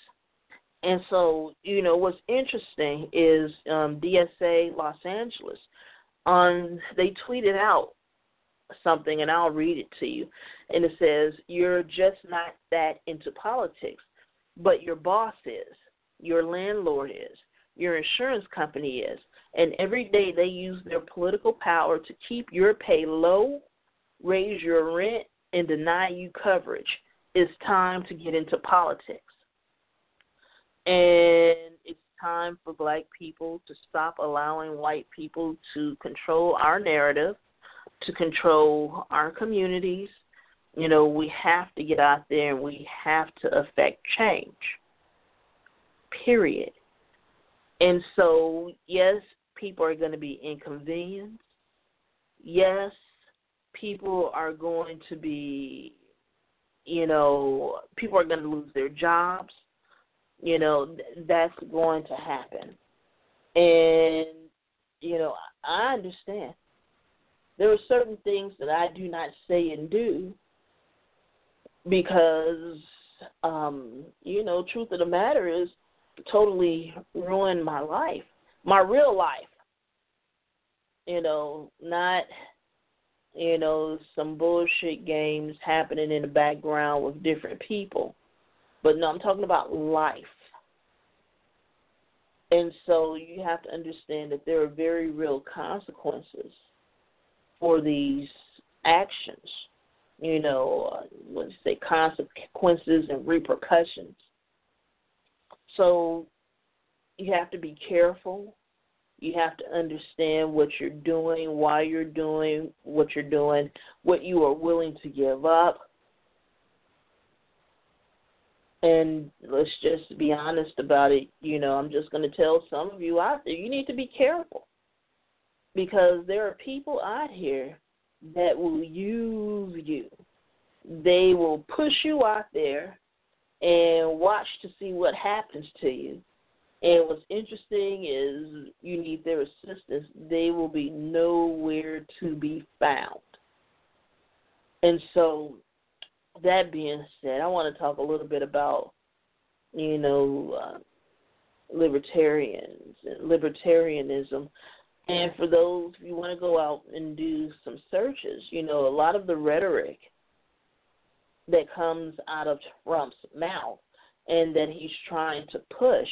And so, you know, what's interesting is um, DSA Los Angeles on they tweeted out something, and I'll read it to you, and it says, "You're just not that into politics, but your boss is, your landlord is, your insurance company is." And every day they use their political power to keep your pay low, raise your rent, and deny you coverage. It's time to get into politics. And it's time for black people to stop allowing white people to control our narrative, to control our communities. You know, we have to get out there and we have to affect change. Period. And so, yes, people are going to be inconvenienced. Yes, people are going to be, you know, people are going to lose their jobs. You know, that's going to happen. And, you know, I understand. There are certain things that I do not say and do because, um, you know, truth of the matter is totally ruined my life, my real life you know, not you know some bullshit games happening in the background with different people. But no, I'm talking about life. And so you have to understand that there are very real consequences for these actions. You know, uh, let's say consequences and repercussions. So you have to be careful you have to understand what you're doing, why you're doing what you're doing, what you are willing to give up. And let's just be honest about it. You know, I'm just going to tell some of you out there, you need to be careful. Because there are people out here that will use you. They will push you out there and watch to see what happens to you and what's interesting is you need their assistance. They will be nowhere to be found. And so, that being said, I want to talk a little bit about, you know, uh, libertarians and libertarianism. And for those, if you want to go out and do some searches, you know, a lot of the rhetoric that comes out of Trump's mouth and that he's trying to push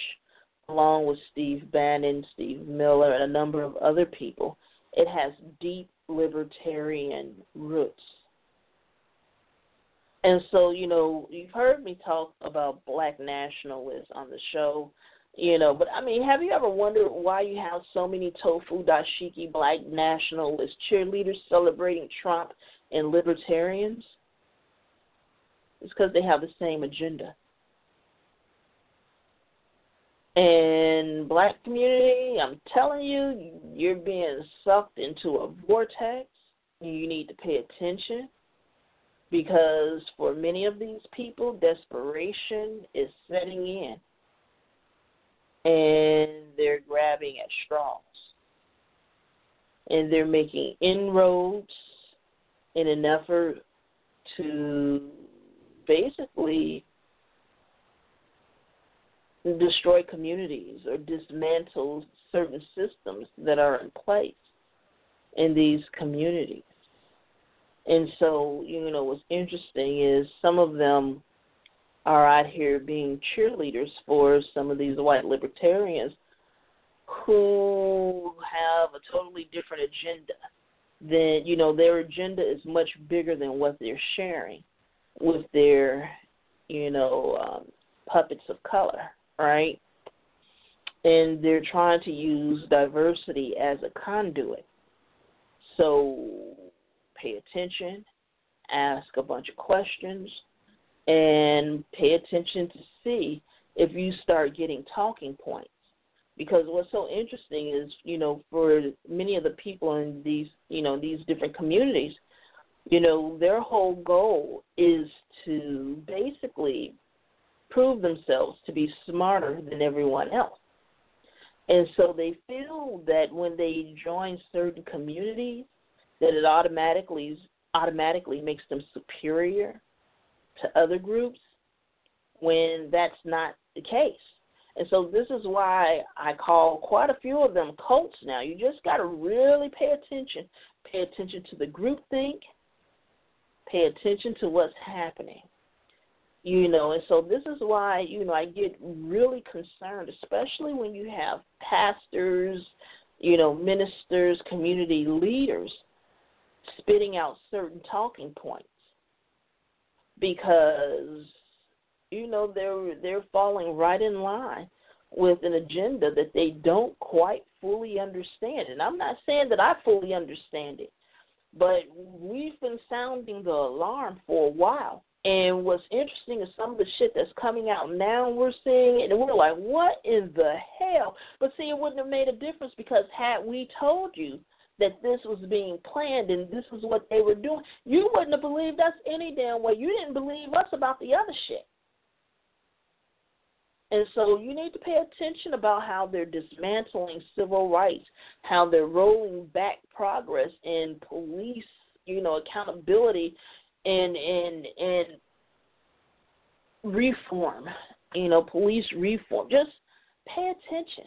along with Steve Bannon, Steve Miller, and a number of other people, it has deep libertarian roots. And so, you know, you've heard me talk about black nationalists on the show, you know, but I mean, have you ever wondered why you have so many tofu dashiki black nationalist cheerleaders celebrating Trump and libertarians? It's because they have the same agenda. And black community, I'm telling you, you're being sucked into a vortex. And you need to pay attention because for many of these people, desperation is setting in and they're grabbing at straws. And they're making inroads in an effort to basically destroy communities or dismantle certain systems that are in place in these communities. And so, you know, what's interesting is some of them are out here being cheerleaders for some of these white libertarians who have a totally different agenda. Then, you know, their agenda is much bigger than what they're sharing with their, you know, um, puppets of color, right? And they're trying to use diversity as a conduit. So pay attention, ask a bunch of questions, and pay attention to see if you start getting talking points. Because what's so interesting is, you know, for many of the people in these, you know, these different communities, you know, their whole goal is to basically prove themselves to be smarter than everyone else. And so they feel that when they join certain communities, that it automatically automatically makes them superior to other groups when that's not the case. And so this is why I call quite a few of them cults now. You just got to really pay attention. Pay attention to the group think. Pay attention to what's happening. You know, and so this is why, you know, I get really concerned, especially when you have pastors, you know, ministers, community leaders spitting out certain talking points because you know they're they're falling right in line with an agenda that they don't quite fully understand. And I'm not saying that I fully understand it, but we've been sounding the alarm for a while. And what's interesting is some of the shit that's coming out now, we're seeing and we're like, what in the hell? But see, it wouldn't have made a difference because had we told you that this was being planned and this is what they were doing, you wouldn't have believed us any damn way. You didn't believe us about the other shit. And so you need to pay attention about how they're dismantling civil rights, how they're rolling back progress in police, you know, accountability and and and reform, you know, police reform. Just pay attention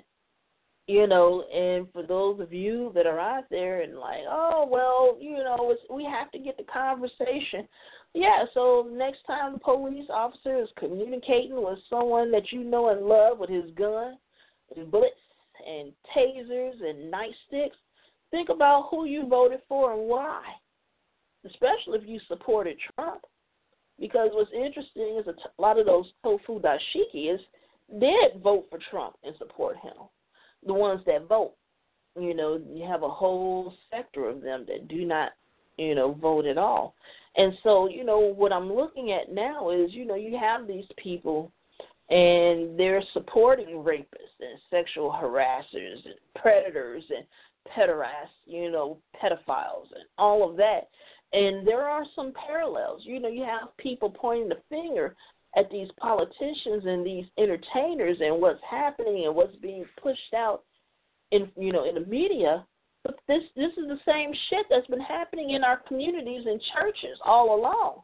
you know, and for those of you that are out there and like, oh well, you know, it's, we have to get the conversation. Yeah, so next time the police officer is communicating with someone that you know and love with his gun, and bullets and tasers and nightsticks, think about who you voted for and why. Especially if you supported Trump, because what's interesting is a lot of those tofu dashikis did vote for Trump and support him the ones that vote. You know, you have a whole sector of them that do not, you know, vote at all. And so, you know, what I'm looking at now is, you know, you have these people and they're supporting rapists and sexual harassers and predators and pederasts, you know, pedophiles and all of that. And there are some parallels. You know, you have people pointing the finger at these politicians and these entertainers and what's happening and what's being pushed out in you know in the media but this this is the same shit that's been happening in our communities and churches all along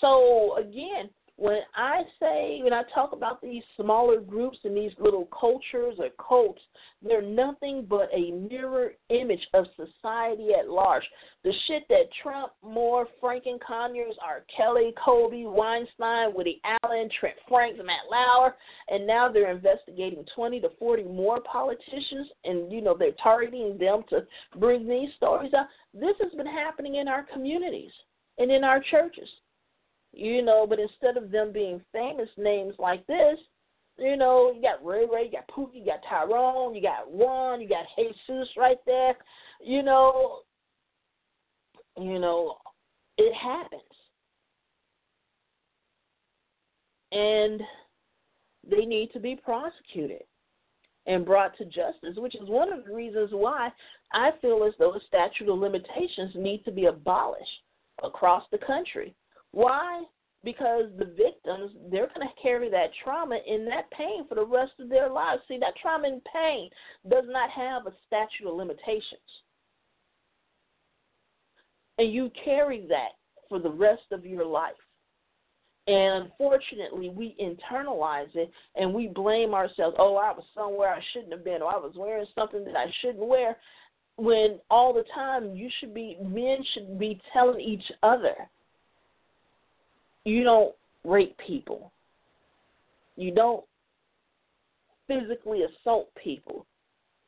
so again when I say, when I talk about these smaller groups and these little cultures or cults, they're nothing but a mirror image of society at large. The shit that Trump, Moore, Franken Conyers, R. Kelly, Kobe, Weinstein, Woody Allen, Trent Franks, Matt Lauer, and now they're investigating 20 to 40 more politicians, and you know they're targeting them to bring these stories out. This has been happening in our communities and in our churches. You know, but instead of them being famous names like this, you know, you got Ray Ray, you got Pookie, you got Tyrone, you got Juan, you got Jesus right there. You know, you know, it happens. And they need to be prosecuted and brought to justice, which is one of the reasons why I feel as though the statute of limitations need to be abolished across the country. Why? Because the victims, they're going to carry that trauma and that pain for the rest of their lives. See, that trauma and pain does not have a statute of limitations. And you carry that for the rest of your life. And unfortunately, we internalize it and we blame ourselves. Oh, I was somewhere I shouldn't have been, or I was wearing something that I shouldn't wear. When all the time you should be, men should be telling each other, you don't rape people, you don't physically assault people,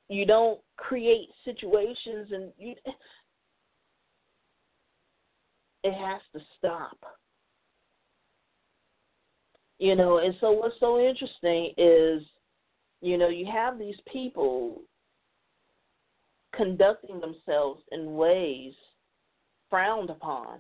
you don't create situations, and you. It has to stop. You know, and so what's so interesting is, you know, you have these people conducting themselves in ways frowned upon,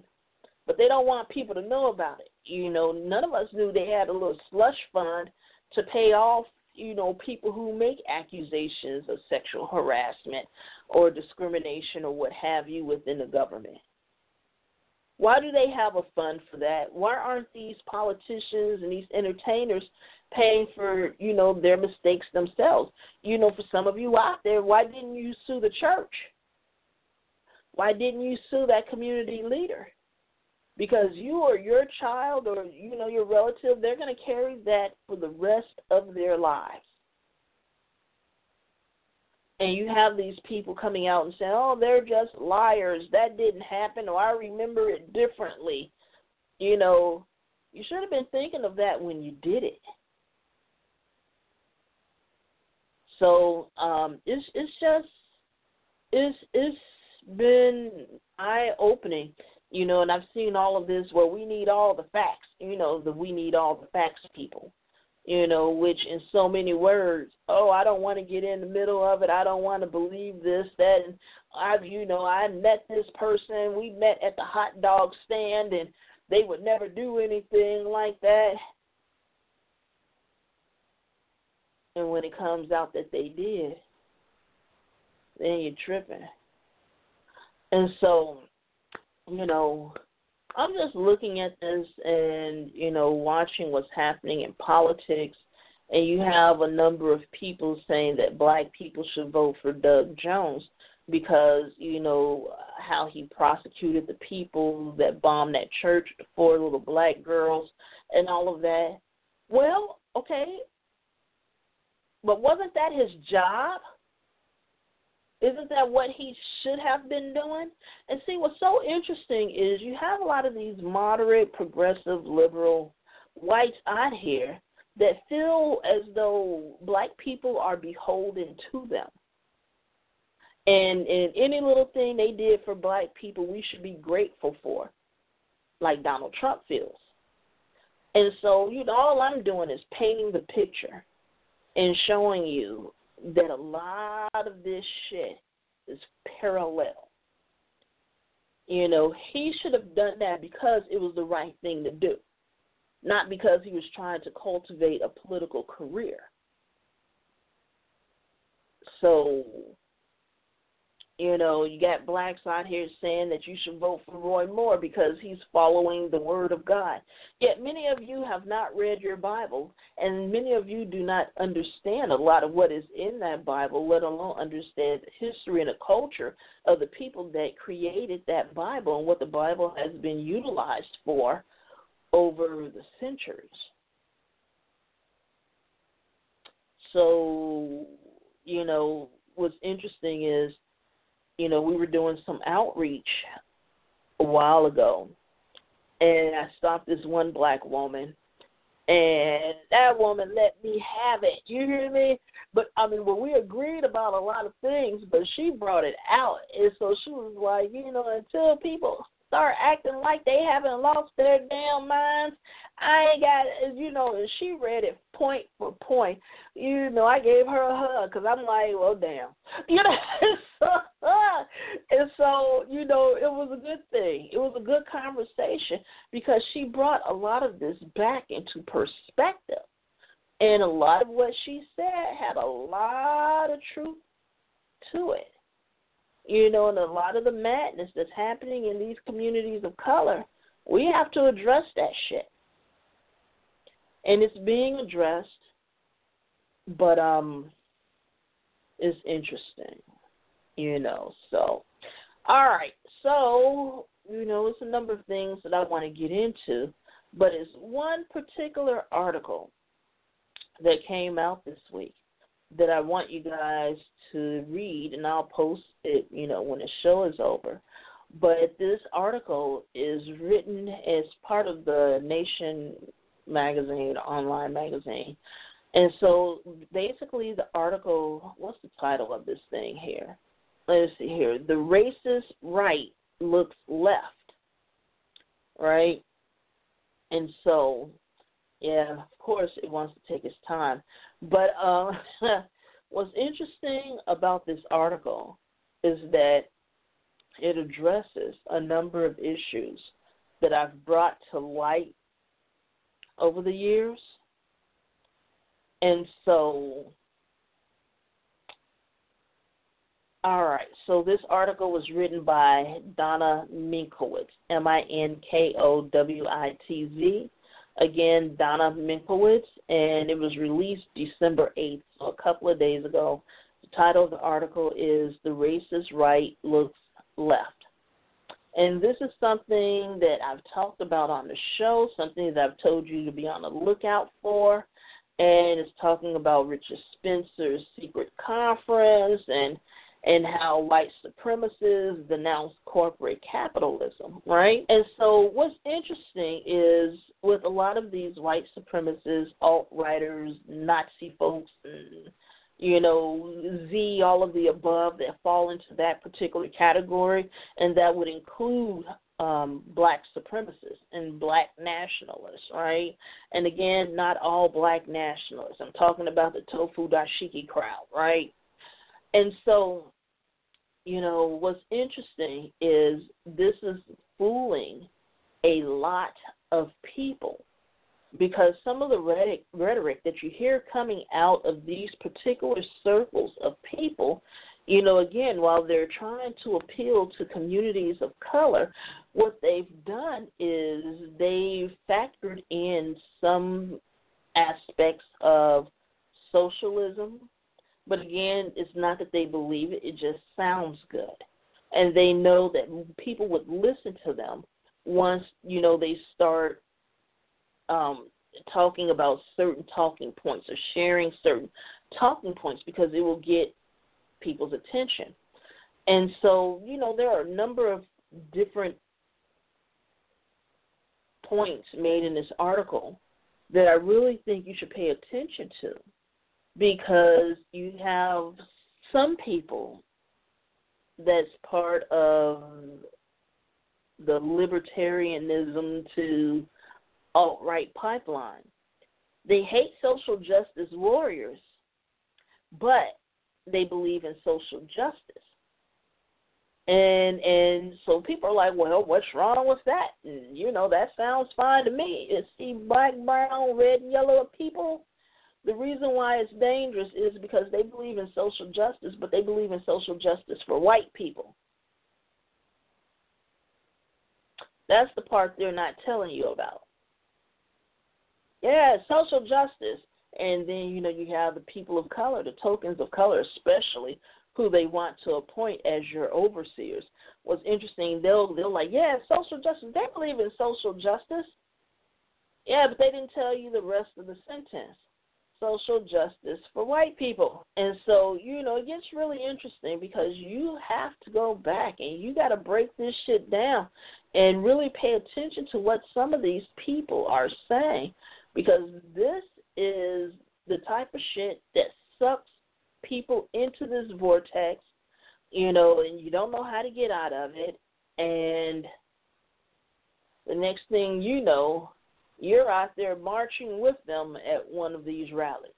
but they don't want people to know about it. You know, none of us knew they had a little slush fund to pay off, you know, people who make accusations of sexual harassment or discrimination or what have you within the government. Why do they have a fund for that? Why aren't these politicians and these entertainers paying for, you know, their mistakes themselves? You know, for some of you out there, why didn't you sue the church? Why didn't you sue that community leader? Because you or your child or you know your relative, they're going to carry that for the rest of their lives and you have these people coming out and saying, "Oh, they're just liars. That didn't happen, or I remember it differently." You know, you should have been thinking of that when you did it. So um, it's it's just it's it's been eye opening, you know, and I've seen all of this where we need all the facts, you know, the we need all the facts people you know, which in so many words, oh, I don't want to get in the middle of it. I don't want to believe this, that, and I've, you know, I met this person. We met at the hot dog stand, and they would never do anything like that. And when it comes out that they did, then you're tripping. And so, you know, I'm just looking at this and you know watching what's happening in politics, and you have a number of people saying that black people should vote for Doug Jones because you know how he prosecuted the people that bombed that church, the four little black girls, and all of that. Well, okay, but wasn't that his job? Isn't that what he should have been doing? And see, what's so interesting is you have a lot of these moderate, progressive, liberal whites out here that feel as though black people are beholden to them. And, and any little thing they did for black people, we should be grateful for, like Donald Trump feels. And so, you know, all I'm doing is painting the picture and showing you that a lot of this shit is parallel. You know, he should have done that because it was the right thing to do, not because he was trying to cultivate a political career. So, you know, you got blacks out here saying that you should vote for Roy Moore because he's following the Word of God. Yet many of you have not read your Bible, and many of you do not understand a lot of what is in that Bible, let alone understand the history and the culture of the people that created that Bible and what the Bible has been utilized for over the centuries. So, you know, what's interesting is you know, we were doing some outreach a while ago, and I stopped this one black woman, and that woman let me have it. You hear me? But I mean, well, we agreed about a lot of things, but she brought it out, and so she was like, you know, until people start acting like they haven't lost their damn minds. I ain't got, you know, she read it point for point. You know, I gave her a hug because I'm like, well, damn. You know, and so, you know, it was a good thing. It was a good conversation because she brought a lot of this back into perspective. And a lot of what she said had a lot of truth to it. You know, and a lot of the madness that's happening in these communities of color, we have to address that shit. And it's being addressed, but um it's interesting. You know, so all right. So, you know, it's a number of things that I want to get into, but it's one particular article that came out this week that I want you guys to read, and I'll post it, you know, when the show is over. But this article is written as part of the Nation magazine, online magazine. And so basically, the article what's the title of this thing here? Let's see here. The racist right looks left, right? And so yeah, of course it wants to take its time. But uh, what's interesting about this article is that it addresses a number of issues that I've brought to light over the years. And so, all right, so this article was written by Donna Minkowitz, M I N K O W I T Z again, Donna Minkowitz, and it was released December 8th, so a couple of days ago. The title of the article is The Racist Right Looks Left. And this is something that I've talked about on the show, something that I've told you to be on the lookout for. And it's talking about Richard Spencer's secret conference and and how white supremacists denounce corporate capitalism, right? And so what's interesting is with a lot of these white supremacists, alt writers, Nazi folks, and, you know, Z, all of the above that fall into that particular category, and that would include um, black supremacists and black nationalists, right? And again, not all black nationalists. I'm talking about the tofu dashiki crowd, right? And so, you know, what's interesting is this is fooling a lot of people because some of the rhetoric, that you hear coming out of these particular circles of people, you know, again, while they're trying to appeal to communities of color, what they've done is they've factored in some aspects of socialism, but again, it's not that they believe it, it just sounds good. And they know that people would listen to them once, you know, they start um, talking about certain talking points or sharing certain talking points because it will get people's attention. And so, you know, there are a number of different points made in this article that I really think you should pay attention to because you have some people that's part of the libertarianism to alt right pipeline. They hate social justice warriors, but they believe in social justice. And and so people are like, well, what's wrong with that? And, you know, that sounds fine to me. You see black, brown, red, and yellow people the reason why it's dangerous is because they believe in social justice, but they believe in social justice for white people. That's the part they're not telling you about. Yeah, social justice. And then, you know, you have the people of color, the tokens of color, especially, who they want to appoint as your overseers. What's interesting, they'll they'll like, yeah, social justice. They believe in social justice. Yeah, but they didn't tell you the rest of the sentence social justice for white people. And so, you know, it gets really interesting because you have to go back and you got to break this shit down and really pay attention to what some of these people are saying because this is the type of shit that sucks people into this vortex, you know, and you don't know how to get out of it. And the next thing you know, you're out there marching with them at one of these rallies.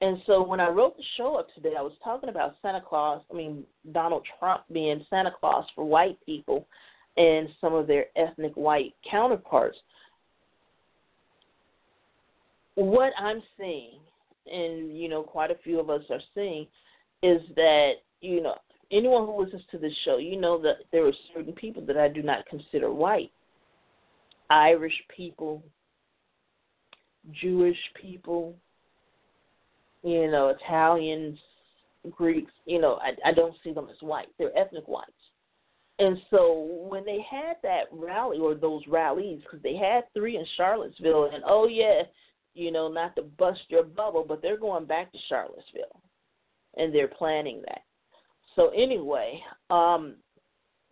And so when I wrote the show up today, I was talking about Santa Claus, I mean, Donald Trump being Santa Claus for white people and some of their ethnic white counterparts. What I'm seeing, and, you know, quite a few of us are seeing, is that, you know, anyone who listens to this show, you know that there are certain people that I do not consider white. Irish people, Jewish people, you know, Italians, Greeks, you know, I, I don't see them as white. They're ethnic whites. And so when they had that rally or those rallies, because they had three in Charlottesville, and oh yeah, you know, not to bust your bubble, but they're going back to Charlottesville, and they're planning that. So anyway, um,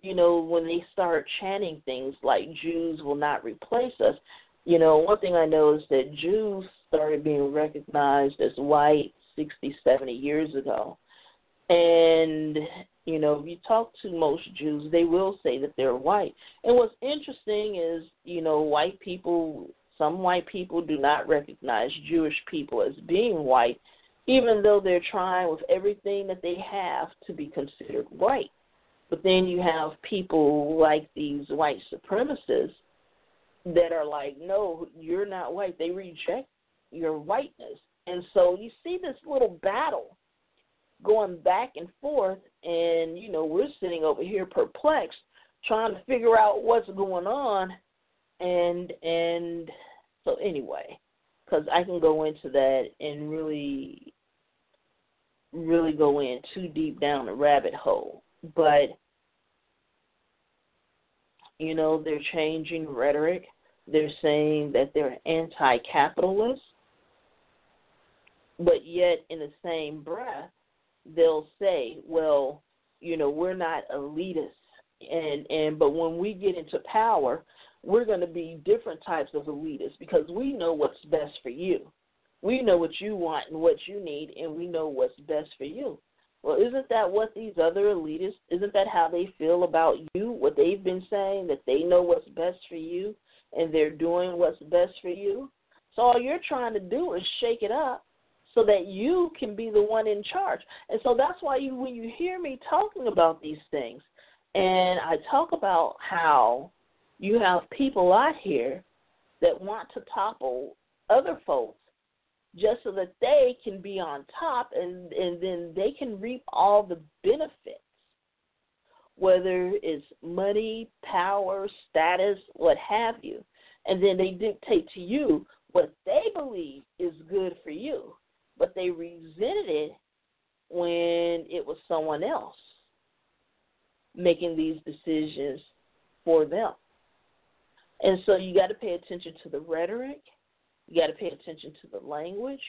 you know, when they start chanting things like Jews will not replace us, you know, one thing I know is that Jews started being recognized as white 60, 70 years ago. And, you know, if you talk to most Jews, they will say that they're white. And what's interesting is, you know, white people, some white people do not recognize Jewish people as being white, even though they're trying with everything that they have to be considered white. But then you have people like these white supremacists that are like, no, you're not white. They reject your whiteness. And so you see this little battle going back and forth, and, you know, we're sitting over here perplexed, trying to figure out what's going on. And, and so anyway, because I can go into that and really, really go in too deep down the rabbit hole. But you know, they're changing rhetoric. They're saying that they're anti capitalist. But yet, in the same breath, they'll say, well, you know, we're not elitists. And, and but when we get into power, we're going to be different types of elitists because we know what's best for you. We know what you want and what you need, and we know what's best for you. Well, isn't that what these other elitists, isn't that how they feel about you? What they've been saying, that they know what's best for you and they're doing what's best for you? So all you're trying to do is shake it up so that you can be the one in charge. And so that's why you when you hear me talking about these things and I talk about how you have people out here that want to topple other folks just so that they can be on top and, and then they can reap all the benefits, whether it's money, power, status, what have you. And then they dictate to you what they believe is good for you, but they resented it when it was someone else making these decisions for them. And so you got to pay attention to the rhetoric you got to pay attention to the language.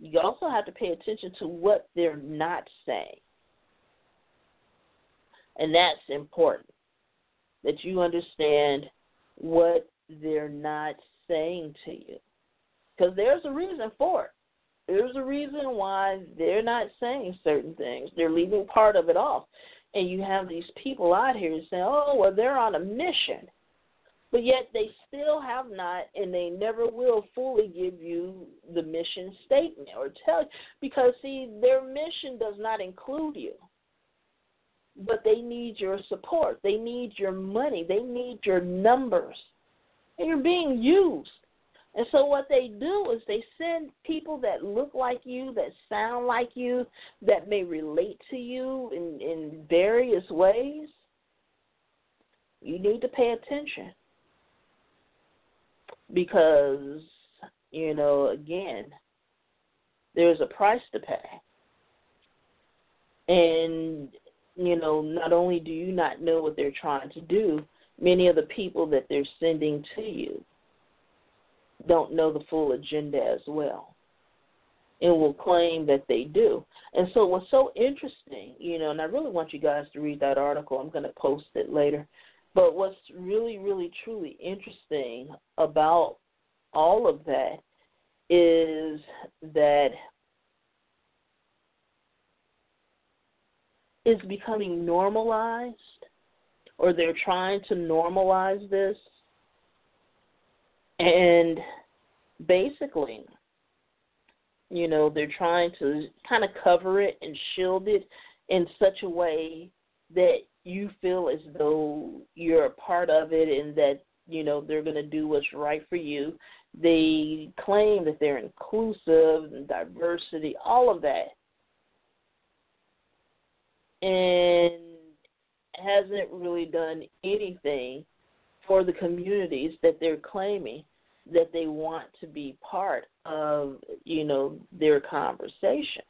You also have to pay attention to what they're not saying. And that's important that you understand what they're not saying to you. Because there's a reason for it. There's a reason why they're not saying certain things. They're leaving part of it off. And you have these people out here saying, oh, well, they're on a mission. But yet they still have not, and they never will fully give you the mission statement or tell you. Because, see, their mission does not include you. But they need your support. They need your money. They need your numbers. And you're being used. And so what they do is they send people that look like you, that sound like you, that may relate to you in, in various ways. You need to pay attention because you know again there's a price to pay and you know not only do you not know what they're trying to do many of the people that they're sending to you don't know the full agenda as well and will claim that they do. And so what's so interesting, you know, and I really want you guys to read that article. I'm going to post it later. But what's really, really, truly interesting about all of that is that it's becoming normalized, or they're trying to normalize this. And basically, you know, they're trying to kind of cover it and shield it in such a way that you feel as though you're a part of it and that, you know, they're going to do what's right for you. They claim that they're inclusive and diversity, all of that. And hasn't really done anything for the communities that they're claiming that they want to be part of, you know, their conversation.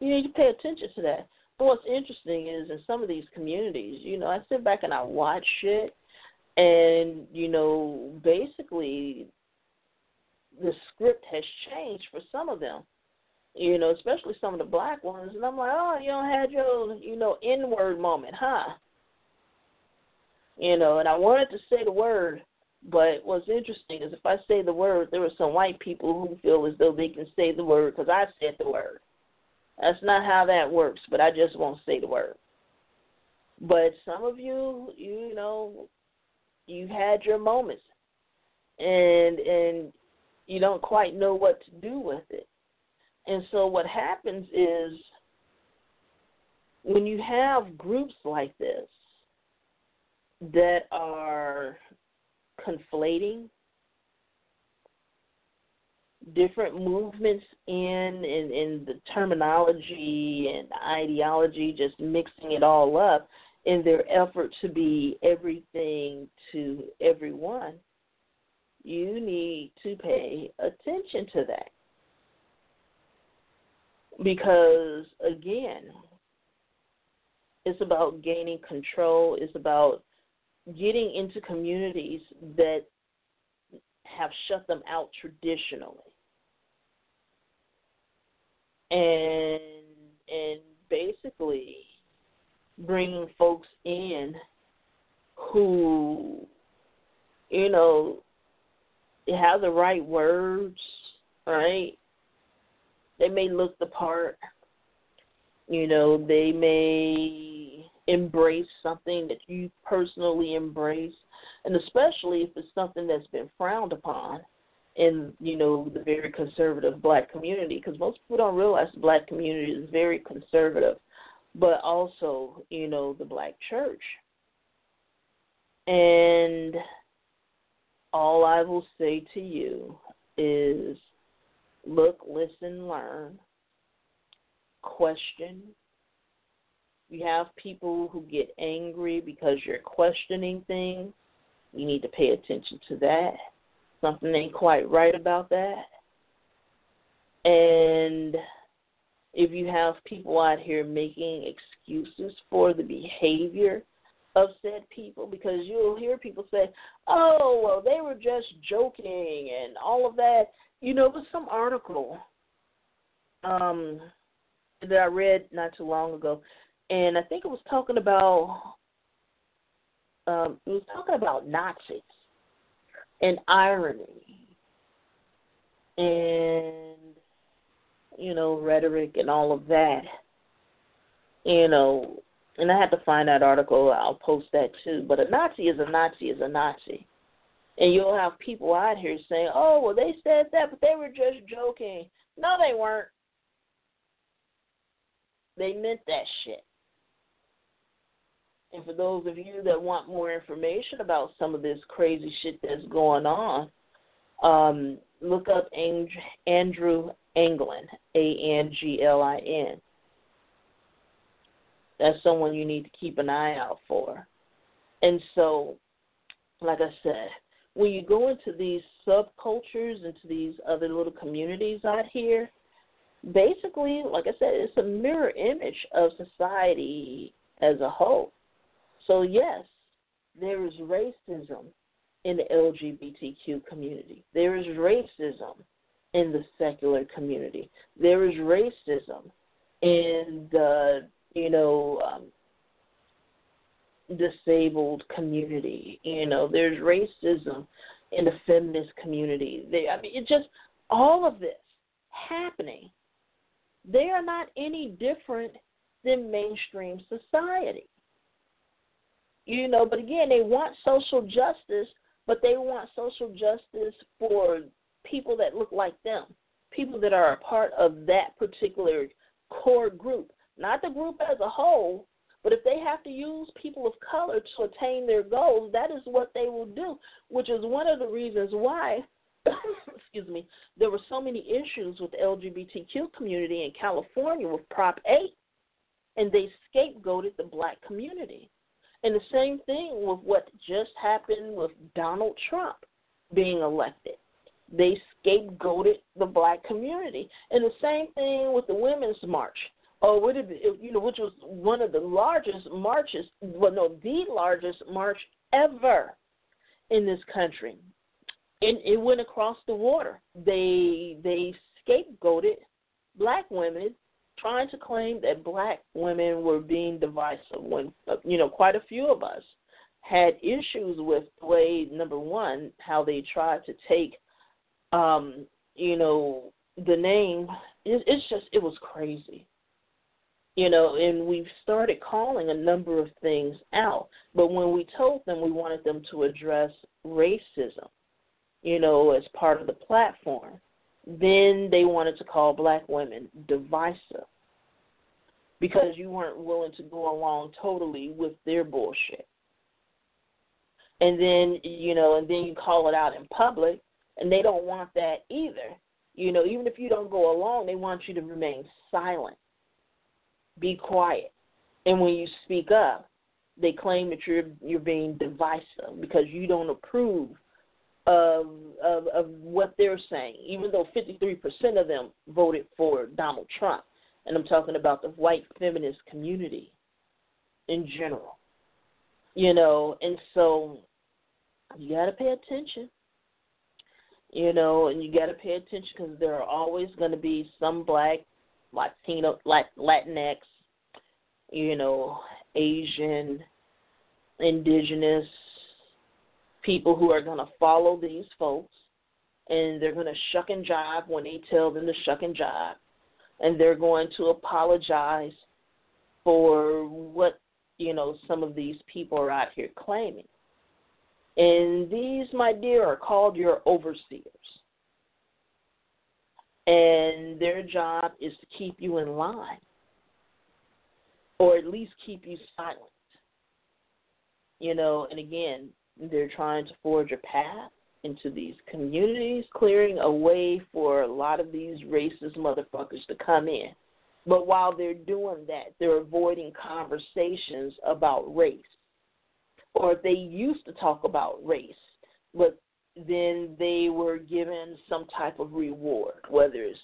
You need to pay attention to that. But what's interesting is in some of these communities, you know, I sit back and I watch it and, you know, basically the script has changed for some of them. You know, especially some of the black ones, and I'm like, oh, you don't have your, you know, N word moment, huh? You know, and I wanted to say the word, but what's interesting is if I say the word, there are some white people who feel as though they can say the word because I said the word. That's not how that works, but I just won't say the word. But some of you, you know, you had your moments, and and you don't quite know what to do with it. And so what happens is when you have groups like this that are conflating different movements in in, in the terminology and ideology, just mixing it all up in their effort to be everything to everyone, you need to pay attention to that. Because again, it's about gaining control, it's about getting into communities that have shut them out traditionally. And and basically bringing folks in who you know have the right words, right? They may look the part. You know, they may embrace something that you personally embrace, and especially if it's something that's been frowned upon in you know the very conservative black community because most people don't realize the black community is very conservative but also you know the black church and all i will say to you is look listen learn question you have people who get angry because you're questioning things. You need to pay attention to that. Something ain't quite right about that. And if you have people out here making excuses for the behavior of said people, because you'll hear people say, oh, well, they were just joking and all of that. You know, there's some article um, that I read not too long ago and I think it was talking about um, it was talking about Nazis and irony and you know rhetoric and all of that. You know, and I had to find that article. I'll post that too. But a Nazi is a Nazi is a Nazi. And you'll have people out here saying, "Oh, well, they said that, but they were just joking." No, they weren't. They meant that shit. And for those of you that want more information about some of this crazy shit that's going on, um, look up Andrew Anglin, A N G L I N. That's someone you need to keep an eye out for. And so, like I said, when you go into these subcultures, into these other little communities out here, basically, like I said, it's a mirror image of society as a whole. So, yes, there is racism in the LGBTQ community. There is racism in the secular community. There is racism in the, you know, um, disabled community. You know, there's racism in the feminist community. They, I mean, it's just all of this happening. They are not any different than mainstream society. You know, but again, they want social justice but they want social justice for people that look like them, people that are a part of that particular core group, not the group as a whole. But if they have to use people of color to attain their goals, that is what they will do, which is one of the reasons why excuse me, there were so many issues with the LGBTQ community in California with Prop 8, and they scapegoated the black community. And the same thing with what just happened with Donald Trump being elected. They scapegoated the black community. And the same thing with the Women's March. Oh, or would it you know, which was one of the largest marches, well, no, the largest march ever in this country and it went across the water. They they scapegoated black women, trying to claim that black women were being divisive. When uh, you know, quite a few of us had issues with the way number one how they tried to take, um, you know, the name. It, it's just it was crazy you know, and we've started calling a number of things out. But when we told them we wanted them to address racism, you know, as part of the platform. Then they wanted to call black women divisive because you weren't willing to go along totally with their bullshit. And then, you know, and then you call it out in public, and they don't want that either. You know, even if you don't go along, they want you to remain silent, be quiet. And when you speak up, they claim that you're you're being divisive because you don't approve of, of of what they're saying, even though 53% of them voted for Donald Trump, and I'm talking about the white feminist community in general. You know, and so you got to pay attention. You know, and you got to pay attention because there are always going to be some black, Latino, Latinx, you know, Asian, indigenous, people who are going to follow these folks and they're going to shuck and jive when they tell them to shuck and jive and they're going to apologize for what you know some of these people are out here claiming. And these my dear are called your overseers. And their job is to keep you in line or at least keep you silent. You know and again they're trying to forge a path into these communities, clearing a way for a lot of these racist motherfuckers to come in. But while they're doing that, they're avoiding conversations about race. Or they used to talk about race, but then they were given some type of reward, whether it's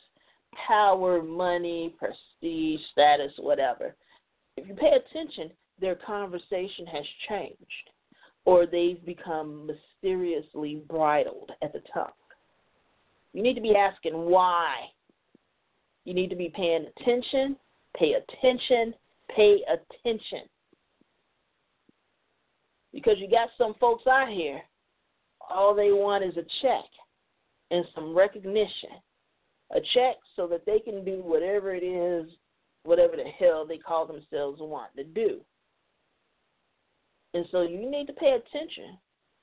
power, money, prestige, status, whatever. If you pay attention, their conversation has changed or they've become mysteriously bridled at the tongue. You need to be asking why. You need to be paying attention, pay attention, pay attention. Because you got some folks out here, all they want is a check and some recognition. A check so that they can do whatever it is, whatever the hell they call themselves want to do. And so you need to pay attention.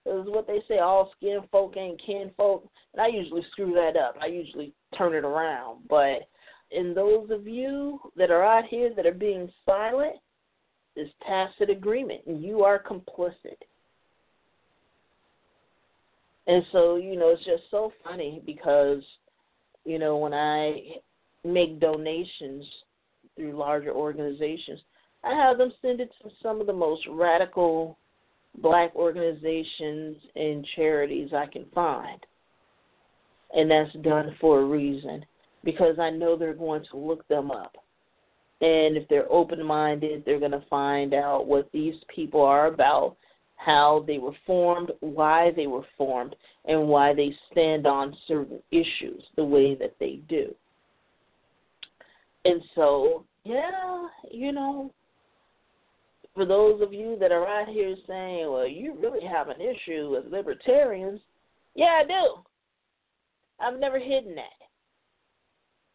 is what they say, all skin folk ain't kin folk. And I usually screw that up. I usually turn it around. But in those of you that are out here that are being silent, is tacit agreement, and you are complicit. And so, you know, it's just so funny because, you know, when I make donations through larger organizations, I have them send it to some of the most radical black organizations and charities I can find. And that's done for a reason because I know they're going to look them up. And if they're open minded, they're going to find out what these people are about, how they were formed, why they were formed, and why they stand on certain issues the way that they do. And so, yeah, you know, for those of you that are out here saying, well, you really have an issue with libertarians, yeah, I do. I've never hidden that.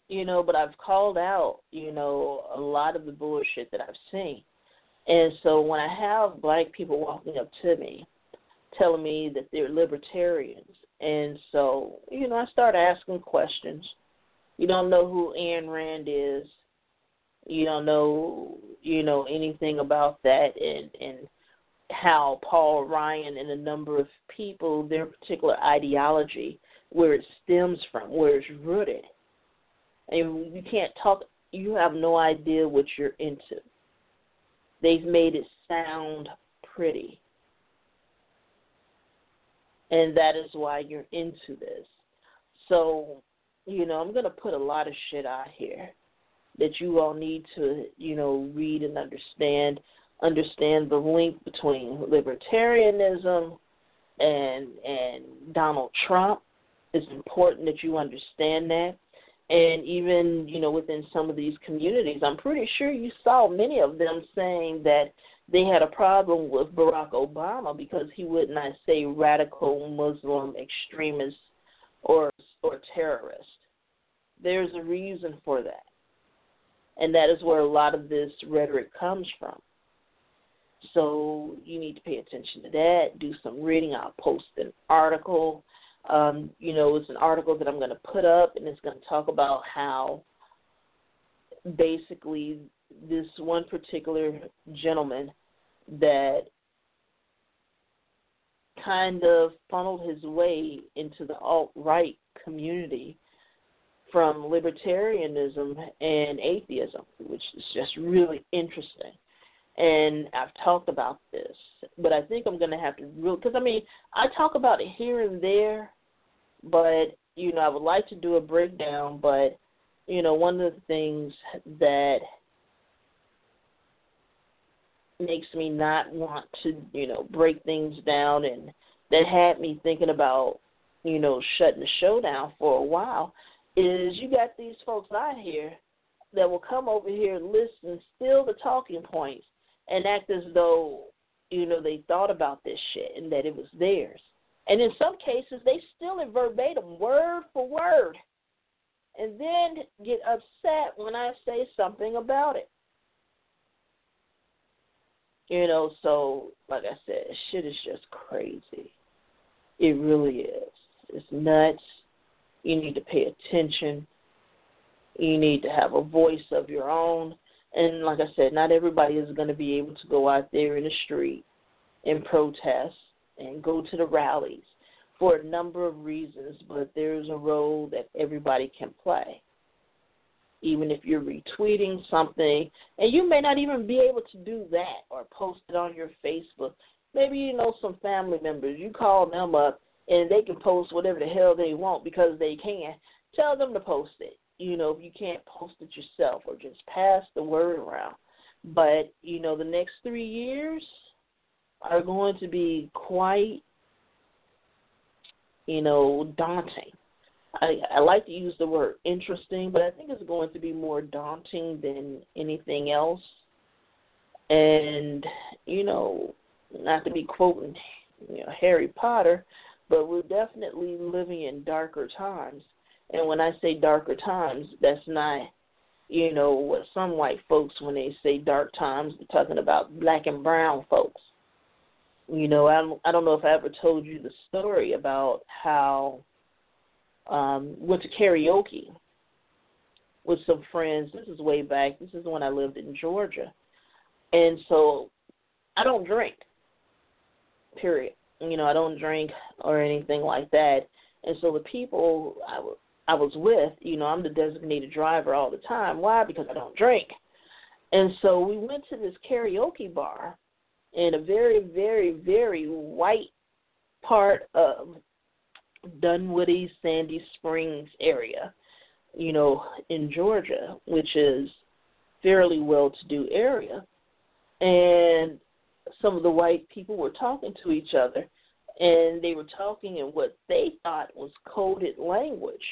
You know, but I've called out, you know, a lot of the bullshit that I've seen. And so when I have black people walking up to me telling me that they're libertarians. And so, you know, I start asking questions. You don't know who Ayn Rand is. You don't know, you know, anything about that and and how Paul Ryan and a number of people, their particular ideology, where it stems from, where it's rooted. And you can't talk you have no idea what you're into. They've made it sound pretty. And that is why you're into this. So, you know, I'm going to put a lot of shit out here that you all need to, you know, read and understand. Understand the link between libertarianism and and Donald Trump. It's important that you understand that and even you know within some of these communities i'm pretty sure you saw many of them saying that they had a problem with barack obama because he would not say radical muslim extremist or or terrorist there's a reason for that and that is where a lot of this rhetoric comes from. So you need to pay attention to that. Do some reading. I'll post an article. Um, you know, it's an article that I'm going to put up, and it's going to talk about how basically this one particular gentleman that kind of funneled his way into the alt right community from libertarianism and atheism, which is just really interesting. And I've talked about this, but I think I'm going to have to really, because I mean, I talk about it here and there, but you know, I would like to do a breakdown, but you know, one of the things that makes me not want to, you know, break things down and that had me thinking about, you know, shutting the show down for a while is you got these folks out here that will come over here and listen, steal the talking points, and act as though, you know, they thought about this shit and that it was theirs. And in some cases, they steal it verbatim, word for word, and then get upset when I say something about it. You know, so like I said, shit is just crazy. It really is. It's nuts. You need to pay attention. You need to have a voice of your own. And like I said, not everybody is going to be able to go out there in the street and protest and go to the rallies for a number of reasons, but there's a role that everybody can play. Even if you're retweeting something, and you may not even be able to do that or post it on your Facebook. Maybe you know some family members, you call them up and they can post whatever the hell they want because they can. Tell them to post it. You know, if you can't post it yourself or just pass the word around. But, you know, the next three years, are going to be quite, you know, daunting. I, I like to use the word interesting, but I think it's going to be more daunting than anything else. And, you know, not to be quoting you know, Harry Potter, but we're definitely living in darker times. And when I say darker times, that's not, you know, what some white folks, when they say dark times, they're talking about black and brown folks. You know, I don't, I don't know if I ever told you the story about how um went to karaoke with some friends. This is way back. This is when I lived in Georgia. And so I don't drink. Period. You know, I don't drink or anything like that. And so the people I, w- I was with, you know, I'm the designated driver all the time. Why? Because I don't drink. And so we went to this karaoke bar in a very, very, very white part of Dunwoody, Sandy Springs area, you know, in Georgia, which is fairly well to do area. And some of the white people were talking to each other and they were talking in what they thought was coded language.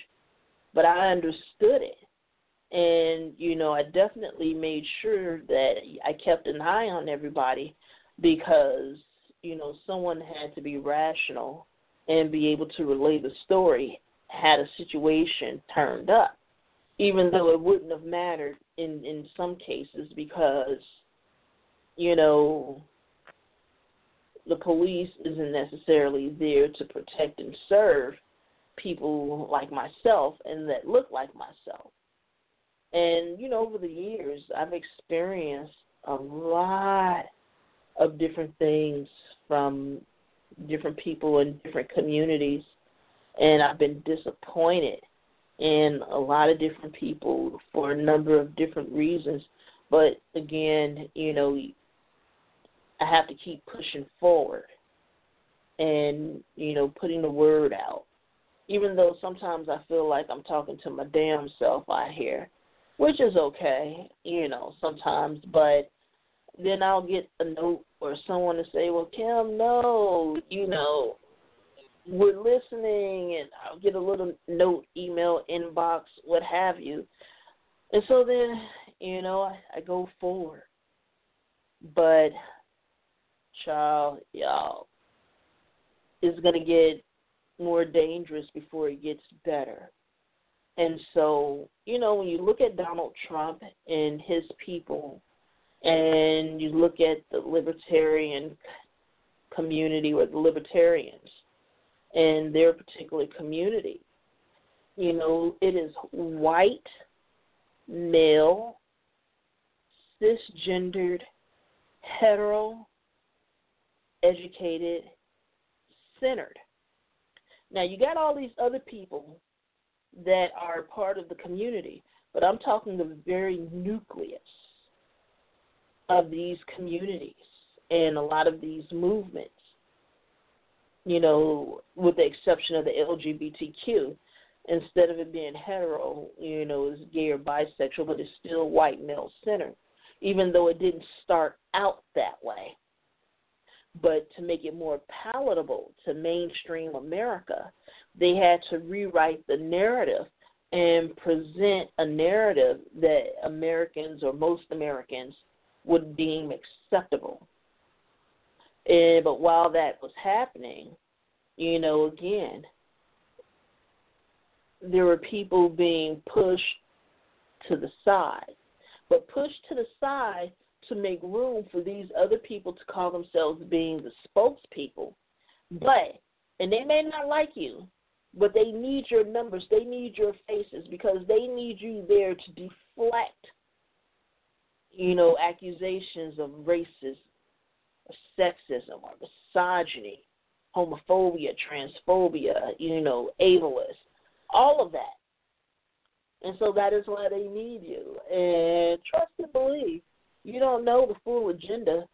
But I understood it. And, you know, I definitely made sure that I kept an eye on everybody because you know someone had to be rational and be able to relay the story had a situation turned up even though it wouldn't have mattered in in some cases because you know the police isn't necessarily there to protect and serve people like myself and that look like myself. And, you know, over the years, I've experienced a lot of different things from different people in different communities, and I've been disappointed in a lot of different people for a number of different reasons. But again, you know, I have to keep pushing forward and, you know, putting the word out. Even though sometimes I feel like I'm talking to my damn self out here, which is okay, you know, sometimes, but then I'll get a note or someone to say, Well, Kim, no, you know, we're listening and I'll get a little note, email, inbox, what have you. And so then, you know, I, I go forward. But child, y'all, is gonna get more dangerous before it gets better. And so, you know, when you look at Donald Trump and his people, and you look at the libertarian community or the libertarians and their particular community, you know, it is white, male, cisgendered, hetero, educated, centered. Now, you got all these other people that are part of the community, but I'm talking the very nucleus of these communities and a lot of these movements. You know, with the exception of the LGBTQ, instead of it being hetero, you know, is gay or bisexual, but it's still white male centered, even though it didn't start out that way. But to make it more palatable to mainstream America, they had to rewrite the narrative and present a narrative that Americans or most Americans would deem acceptable. And, but while that was happening, you know, again, there were people being pushed to the side, but pushed to the side to make room for these other people to call themselves being the spokespeople. But, and they may not like you, but they need your numbers, they need your faces because they need you there to deflect, you know, accusations of racism, or sexism, or misogyny, homophobia, transphobia, you know, ableist, all of that. And so that is why they need you. And trust and believe, you don't know the full agenda,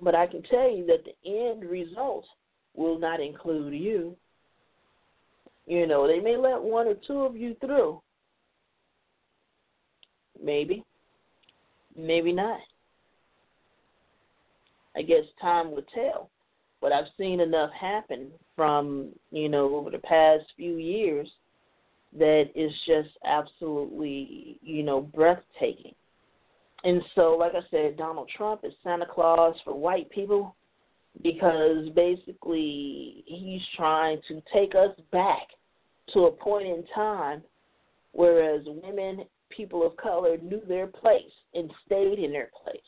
but I can tell you that the end result will not include you. You know, they may let one or two of you through. Maybe. Maybe not. I guess time will tell. But I've seen enough happen from, you know, over the past few years that is just absolutely, you know, breathtaking. And so, like I said, Donald Trump is Santa Claus for white people because basically he's trying to take us back to a point in time whereas women, people of color knew their place and stayed in their place.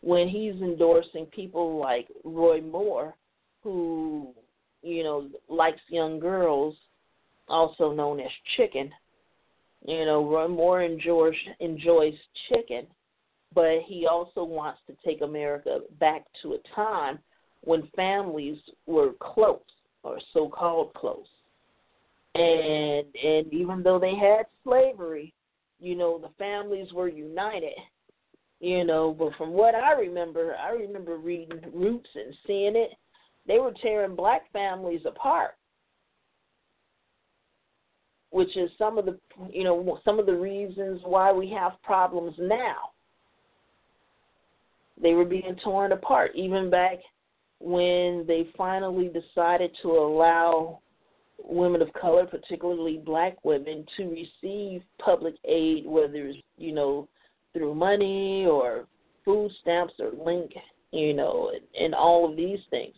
When he's endorsing people like Roy Moore, who, you know, likes young girls, also known as chicken. You know, Roy Moore enjoys enjoys chicken, but he also wants to take America back to a time when families were close or so called close and and even though they had slavery, you know, the families were united. You know, but from what I remember, I remember reading Roots and seeing it. They were tearing black families apart, which is some of the you know some of the reasons why we have problems now. They were being torn apart even back when they finally decided to allow women of color, particularly black women, to receive public aid, whether it's, you know, through money or food stamps or link, you know, and, and all of these things.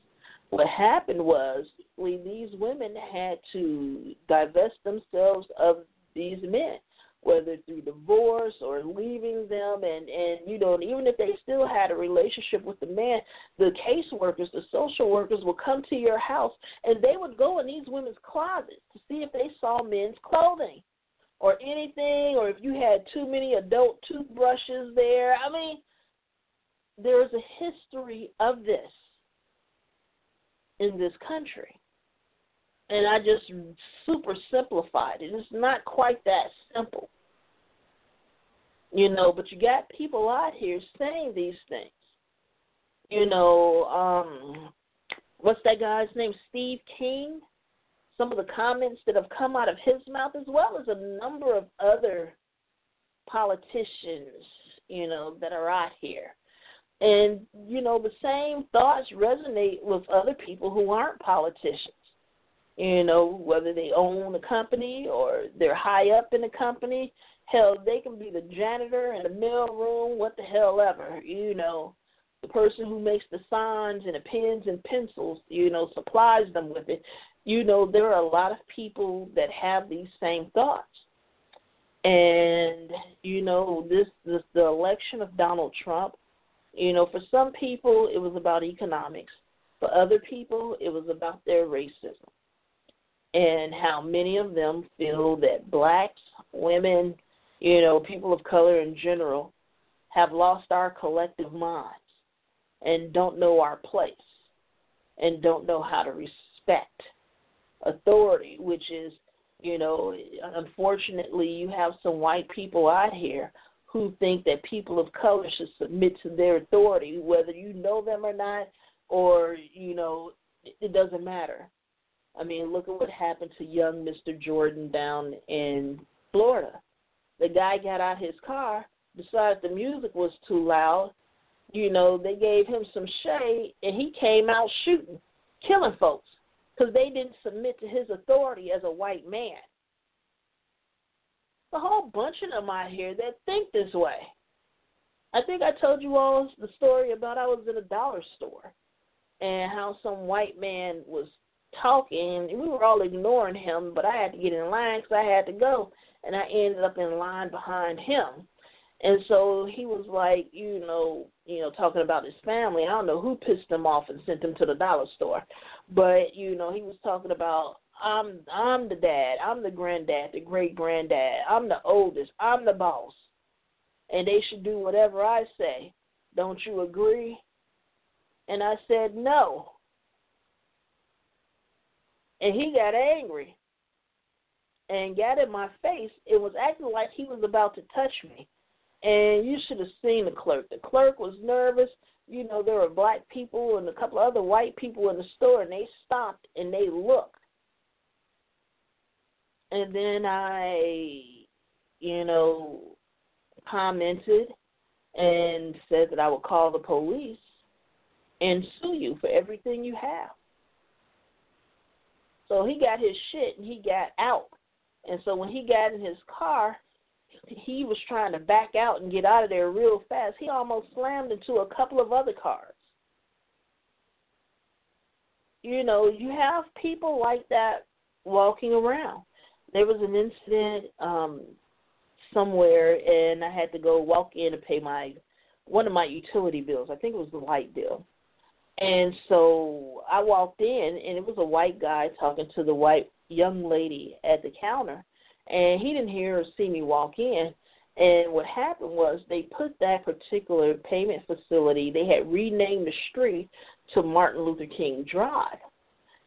What happened was these women had to divest themselves of these men. Whether through divorce or leaving them and and you know even if they still had a relationship with the man the caseworkers the social workers would come to your house and they would go in these women's closets to see if they saw men's clothing or anything or if you had too many adult toothbrushes there. I mean there is a history of this in this country and I just super simplified it. It's not quite that simple. You know, but you got people out here saying these things. You know, um what's that guy's name? Steve King. Some of the comments that have come out of his mouth as well as a number of other politicians, you know, that are out here. And, you know, the same thoughts resonate with other people who aren't politicians you know, whether they own a company or they're high up in the company. Hell, they can be the janitor in the mail room, what the hell ever, you know. The person who makes the signs and the pens and pencils, you know, supplies them with it. You know, there are a lot of people that have these same thoughts. And, you know, this this the election of Donald Trump, you know, for some people it was about economics. For other people it was about their racism and how many of them feel that blacks, women, you know, people of color in general have lost our collective minds and don't know our place and don't know how to respect authority, which is, you know, unfortunately, you have some white people out here who think that people of color should submit to their authority, whether you know them or not, or, you know, it doesn't matter I mean, look at what happened to young Mr. Jordan down in Florida. The guy got out his car, decided the music was too loud. You know, they gave him some shade, and he came out shooting, killing folks because they didn't submit to his authority as a white man. A whole bunch of them out here that think this way. I think I told you all the story about I was in a dollar store and how some white man was talking. We were all ignoring him, but I had to get in line because I had to go, and I ended up in line behind him. And so he was like, you know, you know, talking about his family. I don't know who pissed him off and sent him to the dollar store, but you know, he was talking about I'm I'm the dad, I'm the granddad, the great granddad, I'm the oldest, I'm the boss, and they should do whatever I say. Don't you agree? And I said no and he got angry and got in my face. It was acting like he was about to touch me. And you should have seen the clerk. The clerk was nervous. You know, there were black people and a couple of other white people in the store, and they stopped and they looked. And then I, you know, commented and said that I would call the police and sue you for everything you have. So he got his shit and he got out. And so when he got in his car, he was trying to back out and get out of there real fast. He almost slammed into a couple of other cars. You know, you have people like that walking around. There was an incident um somewhere and I had to go walk in and pay my one of my utility bills. I think it was the light bill. And so I walked in, and it was a white guy talking to the white young lady at the counter. And he didn't hear or see me walk in. And what happened was they put that particular payment facility, they had renamed the street to Martin Luther King Drive.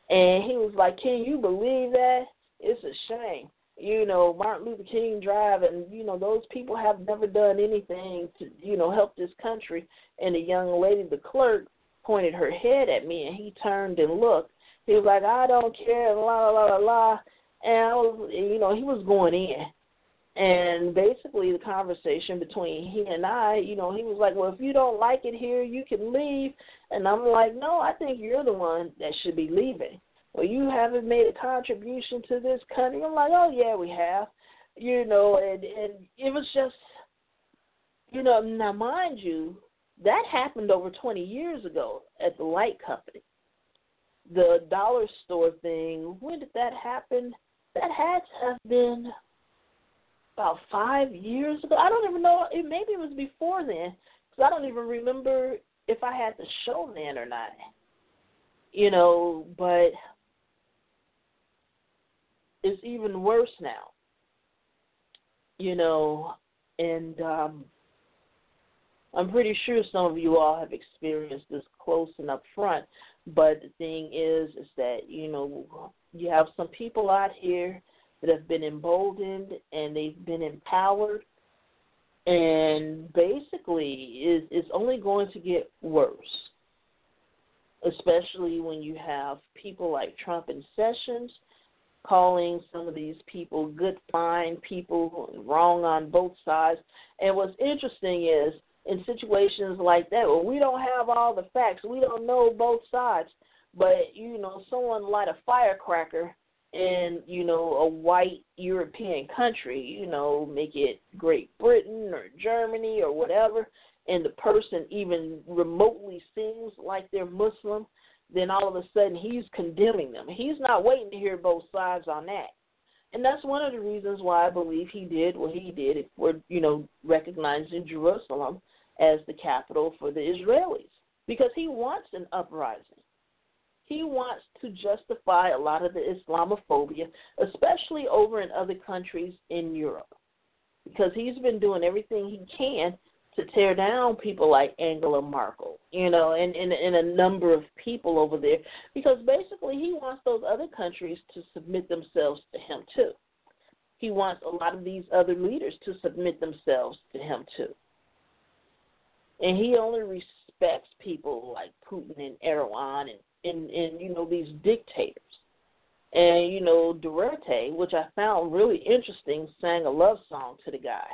And he was like, Can you believe that? It's a shame. You know, Martin Luther King Drive, and, you know, those people have never done anything to, you know, help this country. And the young lady, the clerk, pointed her head at me, and he turned and looked. He was like, "I don't care," and la la la la la, and I was, you know, he was going in. And basically, the conversation between he and I, you know, he was like, "Well, if you don't like it here, you can leave." And I'm like, "No, I think you're the one that should be leaving. Well, you haven't made a contribution to this country." I'm like, "Oh yeah, we have." You know, and and it was just, you know, now mind you, that happened over 20 years ago at the light company. The dollar store thing, when did that happen? That had to have been about five years ago. I don't even know. It maybe it was before then, because I don't even remember if I had the show then or not. You know, but it's even worse now. You know, and um I'm pretty sure some of you all have experienced this close and up front. But the thing is, is that you know you have some people out here that have been emboldened and they've been empowered, and basically, is it's only going to get worse. Especially when you have people like Trump and Sessions calling some of these people good, fine people, wrong on both sides. And what's interesting is in situations like that where we don't have all the facts, we don't know both sides, but you know, someone light a firecracker in, you know, a white European country, you know, make it Great Britain or Germany or whatever, and the person even remotely seems like they're Muslim, then all of a sudden he's condemning them. He's not waiting to hear both sides on that. And that's one of the reasons why I believe he did what he did. We're, you know, recognizing Jerusalem as the capital for the Israelis because he wants an uprising. He wants to justify a lot of the Islamophobia, especially over in other countries in Europe, because he's been doing everything he can to tear down people like Angela Merkel, you know, and, and, and a number of people over there, because basically he wants those other countries to submit themselves to him too. He wants a lot of these other leaders to submit themselves to him too and he only respects people like Putin and Erdogan and and, and you know these dictators. And you know Duterte, which I found really interesting, sang a love song to the guy.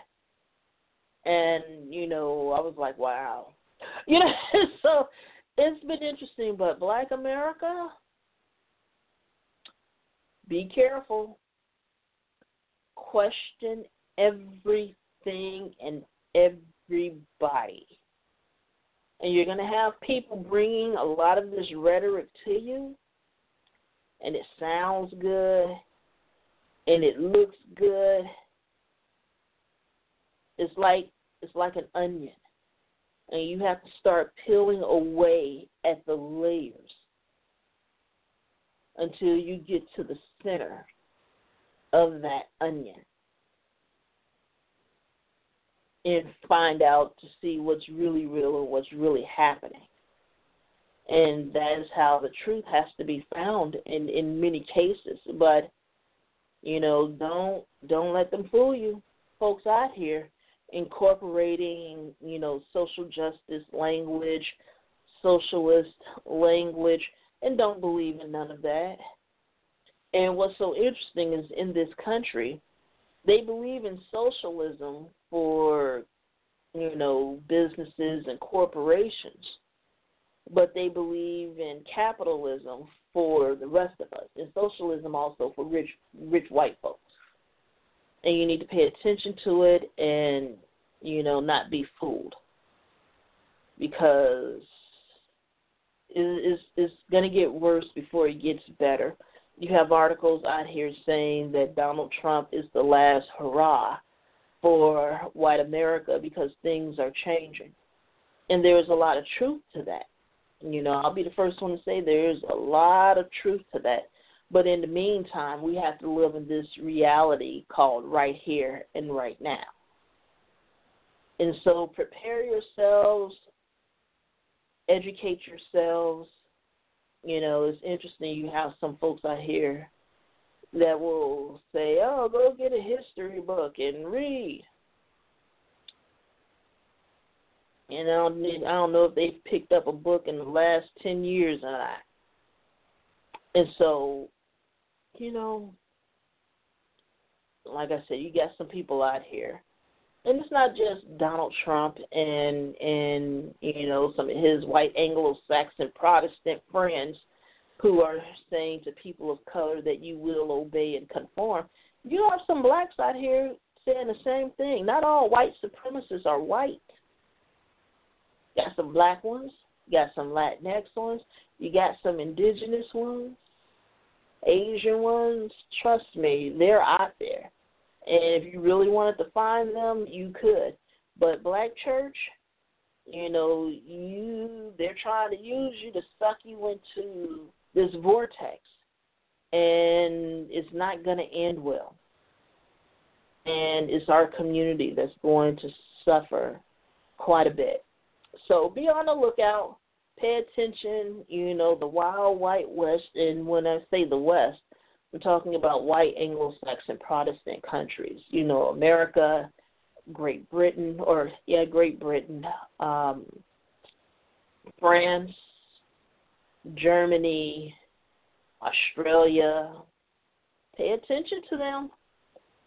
And you know I was like, wow, you know. so it's been interesting, but Black America, be careful. Question everything and everybody and you're going to have people bringing a lot of this rhetoric to you, and it sounds good, and it looks good. It's like it's like an onion, and you have to start peeling away at the layers until you get to the center of that onion and find out to see what's really real and what's really happening. And that is how the truth has to be found in in many cases. But you know, don't don't let them fool you, folks out here incorporating you know social justice language, socialist language, and don't believe in none of that. And what's so interesting is in this country, they believe in socialism for you know businesses and corporations, but they believe in capitalism for the rest of us, and socialism also for rich rich white folks. And you need to pay attention to it and you know not be fooled because it's, it's going to get worse before it gets better you have articles out here saying that Donald Trump is the last hurrah for white America because things are changing. And there is a lot of truth to that. You know, I'll be the first one to say there is a lot of truth to that. But in the meantime, we have to live in this reality called right here and right now. And so prepare yourselves, educate yourselves, you know, it's interesting. You have some folks out here that will say, "Oh, go get a history book and read." And I don't, I don't know if they've picked up a book in the last ten years or not. And so, you know, like I said, you got some people out here and it's not just Donald Trump and and you know some of his white Anglo-Saxon Protestant friends who are saying to people of color that you will obey and conform. You have some blacks out here saying the same thing. Not all white supremacists are white. You got some black ones. You got some Latinx ones. You got some indigenous ones. Asian ones. Trust me, they're out there And if you really wanted to find them, you could. But black church, you know, you they're trying to use you to suck you into this vortex and it's not going to end well. And it's our community that's going to suffer quite a bit. So be on the lookout. Pay attention. You know, the wild white west. And when I say the west, I'm talking about white Anglo-Saxon Protestant countries. You know, America, Great Britain, or yeah, Great Britain, um, France, Germany, Australia. Pay attention to them.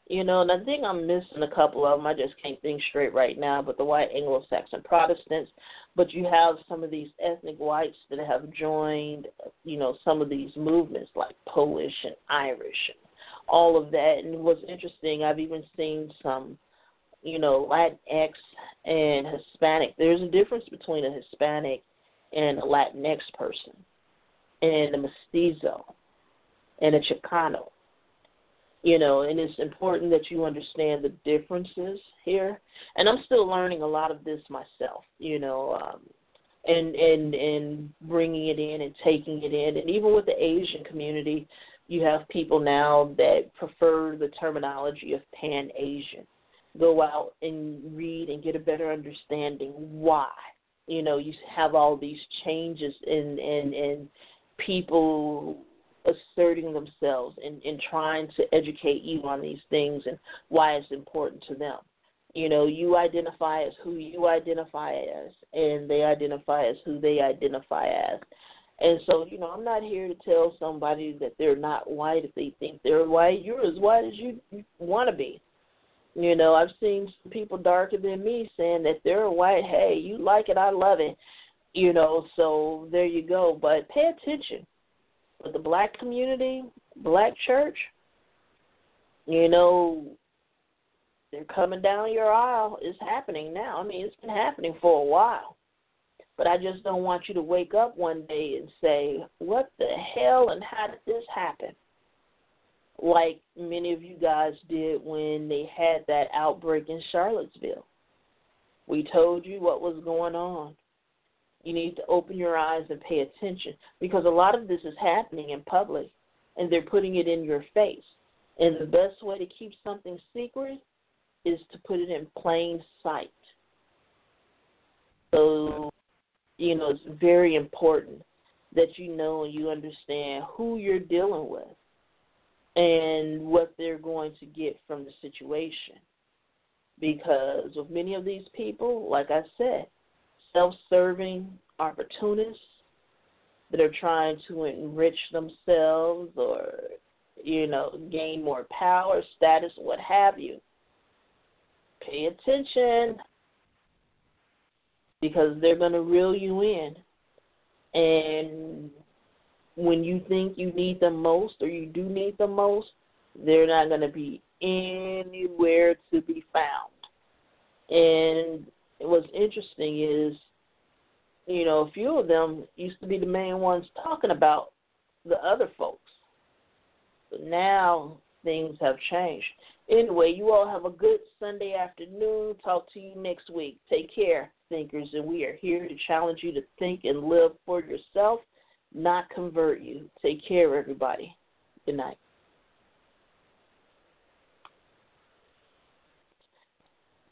You know, and I think I'm missing a couple of them. I just can't think straight right now. But the white Anglo-Saxon Protestants, but you have some of these ethnic whites that have joined, you know, some of these movements like Polish and Irish and all of that. And what's interesting, I've even seen some, you know, Latinx and Hispanic. There's a difference between a Hispanic and a Latinx person, and a mestizo, and a Chicano you know, and it's important that you understand the differences here. And I'm still learning a lot of this myself, you know, um, and and and bringing it in and taking it in. And even with the Asian community, you have people now that prefer the terminology of Pan Asian. Go out and read and get a better understanding why. You know, you have all these changes in in in people asserting themselves and, and trying to educate you on these things and why it's important to them. You know, you identify as who you identify as, and they identify as who they identify as. And so, you know, I'm not here to tell somebody that they're not white if they think they're white. You're as white as you, you want to be. You know, I've seen people darker than me saying that they're white. Hey, you like it, I love it. You know, so there you go. But pay attention but the black community, black church, you know, they're coming down your aisle. It's happening now. I mean, it's been happening for a while. But I just don't want you to wake up one day and say, What the hell and how did this happen? Like many of you guys did when they had that outbreak in Charlottesville. We told you what was going on. You need to open your eyes and pay attention because a lot of this is happening in public and they're putting it in your face. And the best way to keep something secret is to put it in plain sight. So, you know, it's very important that you know and you understand who you're dealing with and what they're going to get from the situation. Because with many of these people, like I said, self serving opportunists that are trying to enrich themselves or, you know, gain more power, status, what have you. Pay attention because they're going to reel you in. And when you think you need them most or you do need them most, they're not going to be anywhere to be found. And what's interesting is you know, a few of them used to be the main ones talking about the other folks. But now things have changed. Anyway, you all have a good Sunday afternoon. Talk to you next week. Take care, thinkers, and we are here to challenge you to think and live for yourself, not convert you. Take care, everybody. Good night.